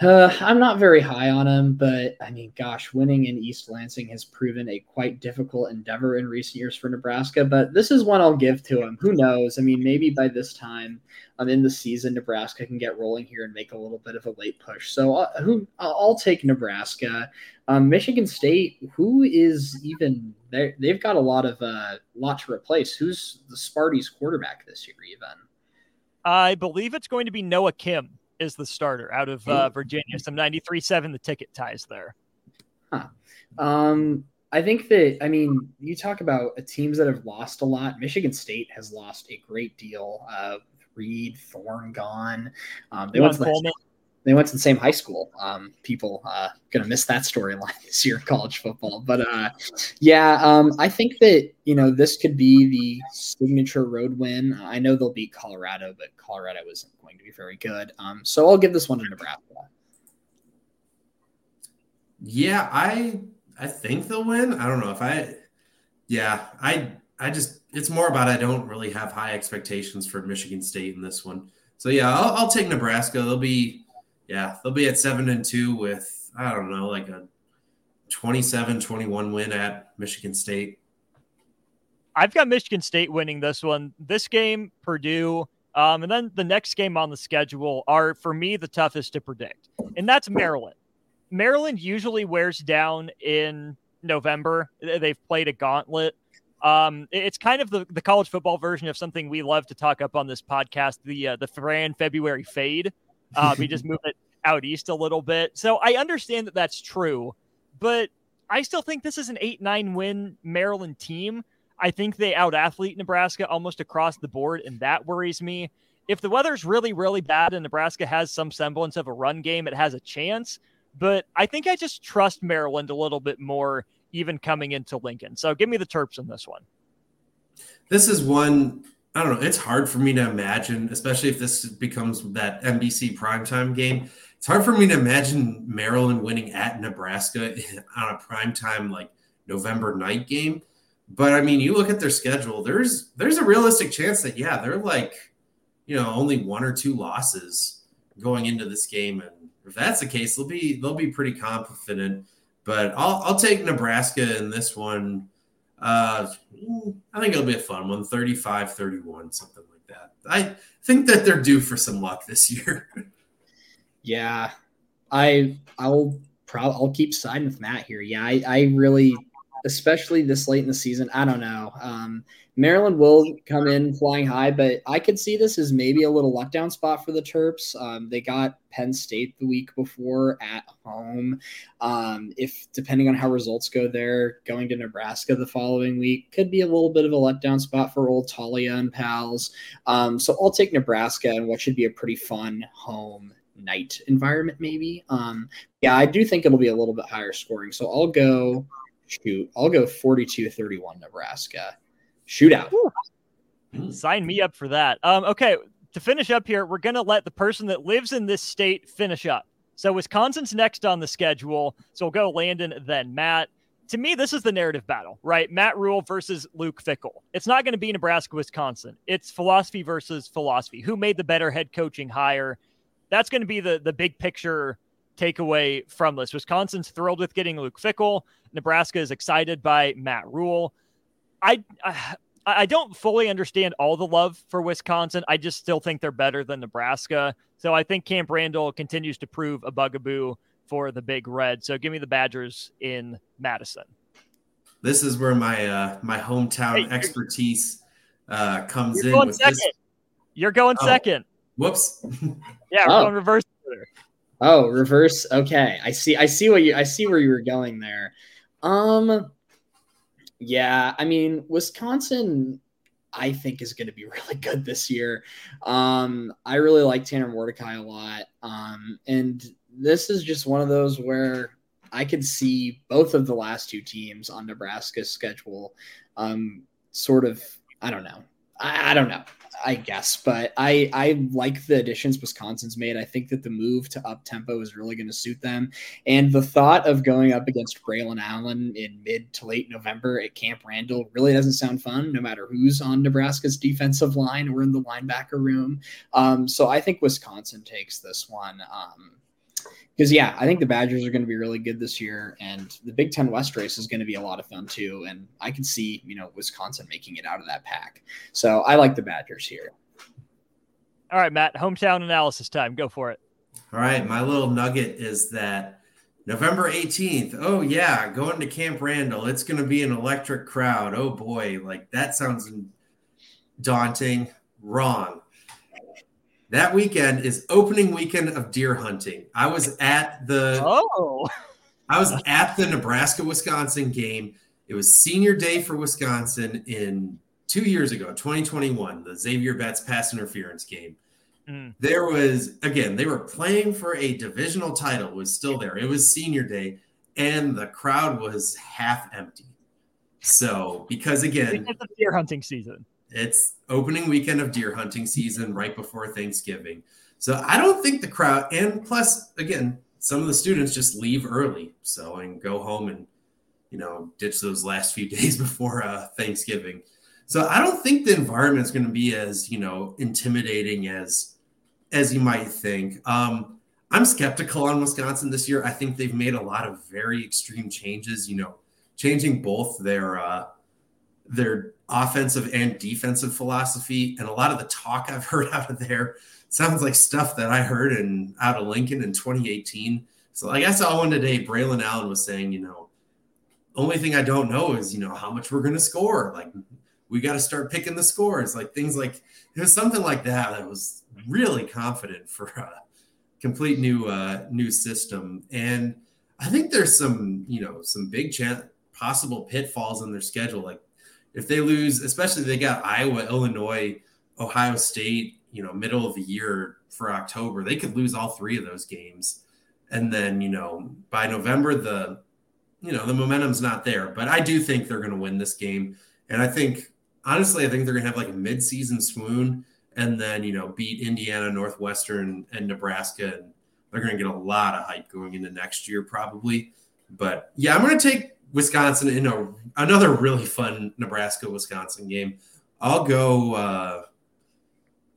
Uh, I'm not very high on him, but I mean, gosh, winning in East Lansing has proven a quite difficult endeavor in recent years for Nebraska. But this is one I'll give to him. Who knows? I mean, maybe by this time um, in the season, Nebraska can get rolling here and make a little bit of a late push. So, uh, who I'll take Nebraska. Um, Michigan State, who is even they've got a lot of uh, lot to replace. Who's the Sparty's quarterback this year? Even I believe it's going to be Noah Kim is the starter out of uh, Virginia. Some 93-7 the ticket ties there. Huh. Um, I think that I mean you talk about teams that have lost a lot. Michigan State has lost a great deal. Uh, Reed, Thorne gone. Um, they went to the, they went to the same high school. Um, people uh, gonna miss that storyline (laughs) this year in college football. But uh, yeah, um, I think that you know this could be the signature road win. I know they'll beat Colorado, but Colorado isn't going to be very good. Um, so I'll give this one to Nebraska. Yeah, I I think they'll win. I don't know if I. Yeah, I I just it's more about I don't really have high expectations for Michigan State in this one. So yeah, I'll, I'll take Nebraska. They'll be yeah, they'll be at seven and two with, I don't know, like a 27 21 win at Michigan State. I've got Michigan State winning this one. This game, Purdue, um, and then the next game on the schedule are, for me, the toughest to predict, and that's Maryland. Maryland usually wears down in November. They've played a gauntlet. Um, it's kind of the, the college football version of something we love to talk up on this podcast the uh, the Fran February fade. Uh, we just (laughs) move it out east a little bit. So I understand that that's true, but I still think this is an 8 9 win Maryland team. I think they out athlete Nebraska almost across the board, and that worries me. If the weather's really, really bad and Nebraska has some semblance of a run game, it has a chance. But I think I just trust Maryland a little bit more, even coming into Lincoln. So give me the Terps in this one. This is one I don't know. It's hard for me to imagine, especially if this becomes that NBC primetime game. It's hard for me to imagine Maryland winning at Nebraska (laughs) on a primetime like November night game. But I mean, you look at their schedule. There's there's a realistic chance that yeah, they're like, you know, only one or two losses going into this game, and if that's the case, they'll be they'll be pretty confident. But I'll I'll take Nebraska in this one uh, I think it'll be a fun one 35 31, something like that. I think that they're due for some luck this (laughs) year. yeah, I I'll probably I'll keep siding with Matt here. Yeah, I, I really, especially this late in the season, I don't know. Um, Maryland will come in flying high, but I could see this as maybe a little letdown spot for the Terps. Um, they got Penn State the week before at home. Um, if depending on how results go there, going to Nebraska the following week could be a little bit of a letdown spot for old Taulia and pals. Um, so I'll take Nebraska and what should be a pretty fun home night environment, maybe. Um, yeah, I do think it'll be a little bit higher scoring. So I'll go shoot, I'll go 42 31 Nebraska shootout. Ooh. Sign me up for that. Um, okay, to finish up here, we're gonna let the person that lives in this state finish up. So Wisconsin's next on the schedule. So we'll go Landon, then Matt. To me, this is the narrative battle, right? Matt Rhule versus Luke Fickell. It's not going to be Nebraska, Wisconsin. It's philosophy versus philosophy. Who made the better head coaching hire? That's going to be the the big picture takeaway from this. Wisconsin's thrilled with getting Luke Fickell. Nebraska is excited by Matt Rhule. I, I I don't fully understand all the love for Wisconsin. I just still think they're better than Nebraska. So I think Camp Randall continues to prove a bugaboo for the Big Red. So give me the Badgers in Madison. This is where my uh, my hometown hey, expertise uh, comes you're in. Going second. This. You're going oh, second. Whoops. (laughs) yeah, we're oh. going reverse. Oh, reverse. Okay, I see. I see what you. I see where you were going there. Um, yeah, I mean, Wisconsin, I think is going to be (laughs) really good this year. Um, I really like Tanner Mordecai a lot. Um, and this is just one of those where I could see both of the last two teams on Nebraska's schedule, um, sort of. I don't know. I, I don't know. I guess. But I I like the additions Wisconsin's made. I think that the move to up tempo is really going to suit them. And the thought of going up against Braylon Allen in mid to late November at Camp Randall really doesn't sound fun, no matter who's on Nebraska's defensive line or in the linebacker room. Um, so I think Wisconsin takes this one. Um, because yeah, I think the Badgers are going to be really good this year, and the Big Ten West race is going to be a lot of fun too. And I can see you know Wisconsin making it out of that pack, so I like the Badgers here. All right, Matt, hometown analysis time. Go for it. All right, my little nugget is that November 18th. Oh yeah, going to Camp Randall. It's going to be an electric crowd. Oh boy, like that sounds daunting. Wrong. That weekend is opening weekend of deer hunting. I was at the Oh. I was at the Nebraska Wisconsin game. It was senior day for Wisconsin in 2 years ago, 2021, the Xavier Betts pass interference game. Mm. There was again, they were playing for a divisional title was still there. It was senior day and the crowd was half empty. So, because again, it's deer hunting season. It's opening weekend of deer hunting season right before Thanksgiving. So I don't think the crowd, and plus, again, some of the students just leave early. So and go home and, you know, ditch those last few (laughs) days before uh, Thanksgiving. So I don't think the environment is going to be as, you know, intimidating as, as you might think. Um, I'm skeptical on Wisconsin this year. I think they've made a lot of very extreme changes, you know, changing both their, uh, their offensive and defensive philosophy. And a lot of the talk I've (laughs) heard out of there sounds like stuff that I heard in out of Lincoln in 2018. So I guess all one today, Braylon Allen was saying, you know, only thing I don't know is, you know, how much we're to score. Like we got to start picking the scores, like things like it was something like that. That was really confident for a complete new, uh, new system. And I think there's some, you know, some big chance possible pitfalls in their schedule. Like if they lose, especially they got Iowa, Illinois, Ohio State, you know, middle of the year for October, they could lose all three of those games. And then, you know, by November, the, you know, the momentum's not there. But I do think they're going to win this game. And I think, honestly, I think they're going to have like a midseason swoon and then, you know, beat Indiana, Northwestern, and Nebraska. And they're going to get a lot of hype going into next year, probably. But yeah, I'm going to take Wisconsin in a another really fun Nebraska Wisconsin game. I'll go uh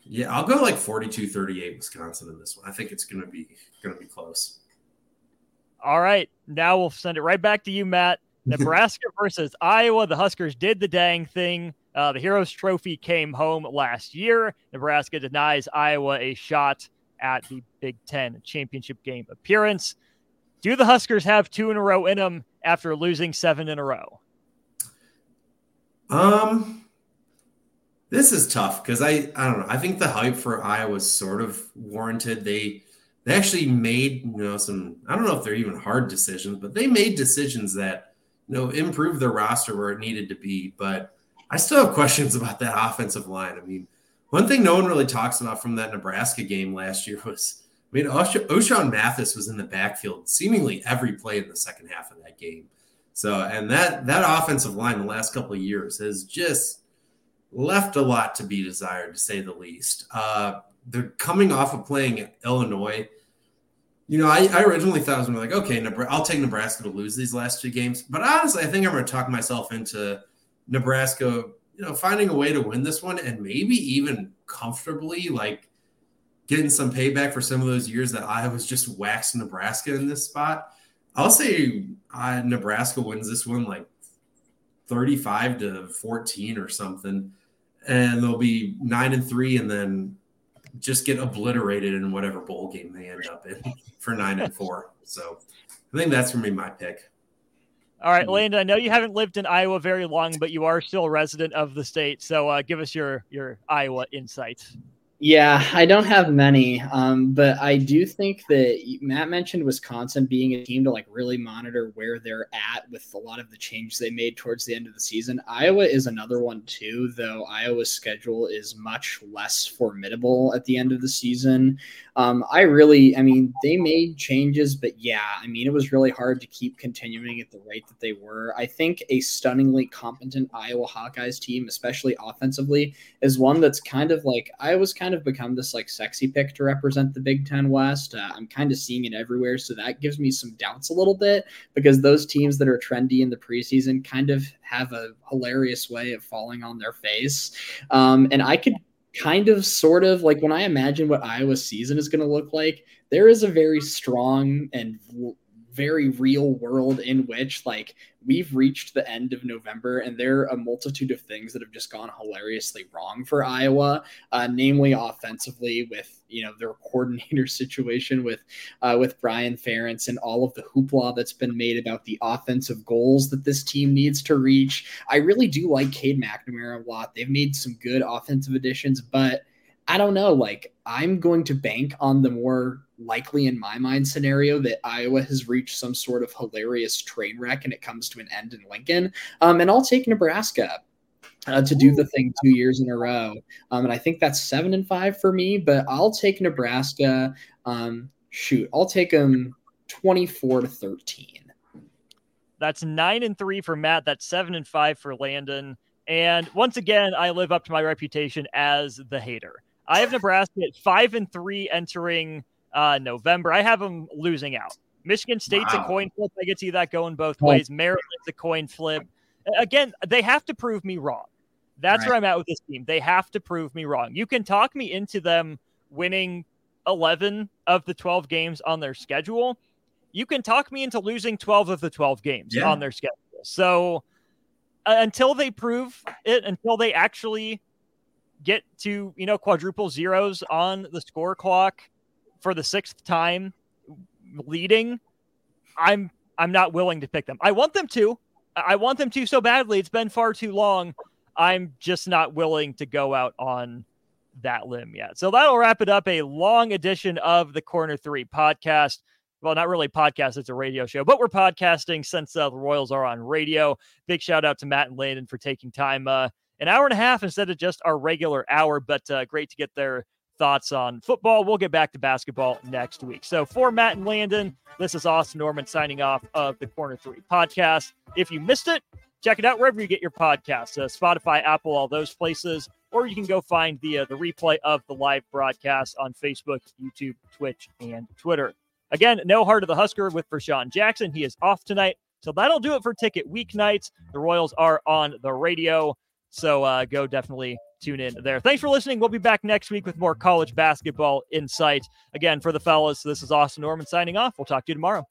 yeah, I'll go like 42-38 Wisconsin in this one. I think it's going to be going to be close. All right. Now we'll send it right back to you, Matt. (laughs) Nebraska versus Iowa. The Huskers did the dang thing. Uh, the Heroes Trophy came home last year. Nebraska denies Iowa a shot at the Big Ten championship game appearance. Do the Huskers have two in a row in them after losing seven in a row? Um, this is tough because I I don't know. I think the hype for Iowa was sort of warranted. They they actually made you know some I don't know if they're even hard decisions, but they made decisions that you know improved their roster where it needed to be. But I still have questions (laughs) about that offensive line. I mean, one thing no one really talks about from that Nebraska game last year was I mean, Ochaun Mathis was in the backfield seemingly every play in the second half of that game. So, and that that offensive line the last couple of years has just left a lot to be desired, to say the least. Uh, they're coming off of playing Illinois. You know, I, I originally thought I was going to be like, okay, I'll take Nebraska to lose these last two games. But honestly, I think I'm going to talk myself into Nebraska, you know, finding a way to win this one and maybe even comfortably, like getting some payback for some of those years that I was just waxed Nebraska in this spot. I'll say uh, Nebraska wins this one like 35 to 14 or something. And they'll be nine and three and then just get obliterated in whatever bowl game they end up in (laughs) for nine and four. So I think that's going to be my pick. All right, Landon. I know you haven't lived in Iowa very long, but you are still a resident of the state. So uh, give us your your Iowa insights. Yeah, I don't have many, um, but I do think that Matt mentioned Wisconsin being a team to like really monitor where they're at with a lot of the changes they made towards the end of the season. Iowa is another one too, though Iowa's schedule is much less formidable at the end of the season. Um, I really, I mean, they made changes, but yeah, I mean, it was really hard to keep continuing at the rate that they were. I think a stunningly competent Iowa Hawkeyes team, especially offensively, is one that's kind of like Iowa's kind of become this like sexy pick to represent the Big Ten West. Uh, I'm kind of seeing it everywhere, so that gives me some doubts a little bit because those teams that are trendy in the preseason kind of have a hilarious way of falling on their face. Um, and I could kind of sort of like when I imagine what Iowa's season is going to look like, there is a very strong and very real world in which like we've reached the end of November and there are a multitude of things that have just gone hilariously wrong for Iowa, uh, namely offensively with you know their (laughs) coordinator situation with uh, with Brian Ferentz and all of the hoopla that's been made about the offensive goals that this team needs to reach. I really do like Cade McNamara a lot. They've made some good offensive additions, but I don't know. Like I'm going to bank on the more likely in my mind scenario that Iowa has reached some sort of hilarious train wreck and it comes to an end in Lincoln. Um, and I'll take Nebraska. Uh, to do the thing two years in a row, um, and I think that's seven and five for me. But I'll take Nebraska. Um, shoot, I'll take them twenty-four to thirteen. That's nine and three for Matt. That's seven and five for Landon. And once again, I live up to my reputation as the hater. I have Nebraska at five and three entering uh, November. I have them losing out. Michigan State's wow. a coin flip. I get to see that going both ways. Maryland's a coin flip. Again, they have to prove me wrong. That's right. where I'm at with this team. They have to prove me wrong. You can talk me into them winning 11 of the 12 games on their schedule. You can talk me into losing 12 of the 12 games yeah. on their schedule. So uh, until they prove it, until they actually get to, you know, quadruple zeros on the score clock, for the sixth time leading, I'm I'm not willing to pick them. I want them to. I want them to so badly. It's been far too long. I'm just not willing to go out on that limb yet. So that'll wrap it up. A long edition of the Corner Three podcast. Well, not really podcast, it's a radio show, but we're podcasting since uh, the Royals are on radio. Big shout out to Matt and Landon for taking time uh, an hour and a half instead of just our regular hour, but uh, great to get their thoughts on football. We'll get back to basketball next week. So for Matt and Landon, this is Austin Norman signing off of the Corner Three podcast. If you missed it, check it out wherever you get your podcasts, uh, Spotify, Apple, all those places, or you can go find the uh, the replay of the live broadcast on Facebook, YouTube, Twitch, and Twitter. Again, no heart of the Husker with Vershawn Jackson. He is off tonight. So that'll do it for ticket weeknights. The Royals are on the radio. So uh, go definitely tune in there. Thanks for listening. We'll be back next week with more college basketball insight. Again, for the fellas, this is Austin Norman signing off. We'll talk to you tomorrow.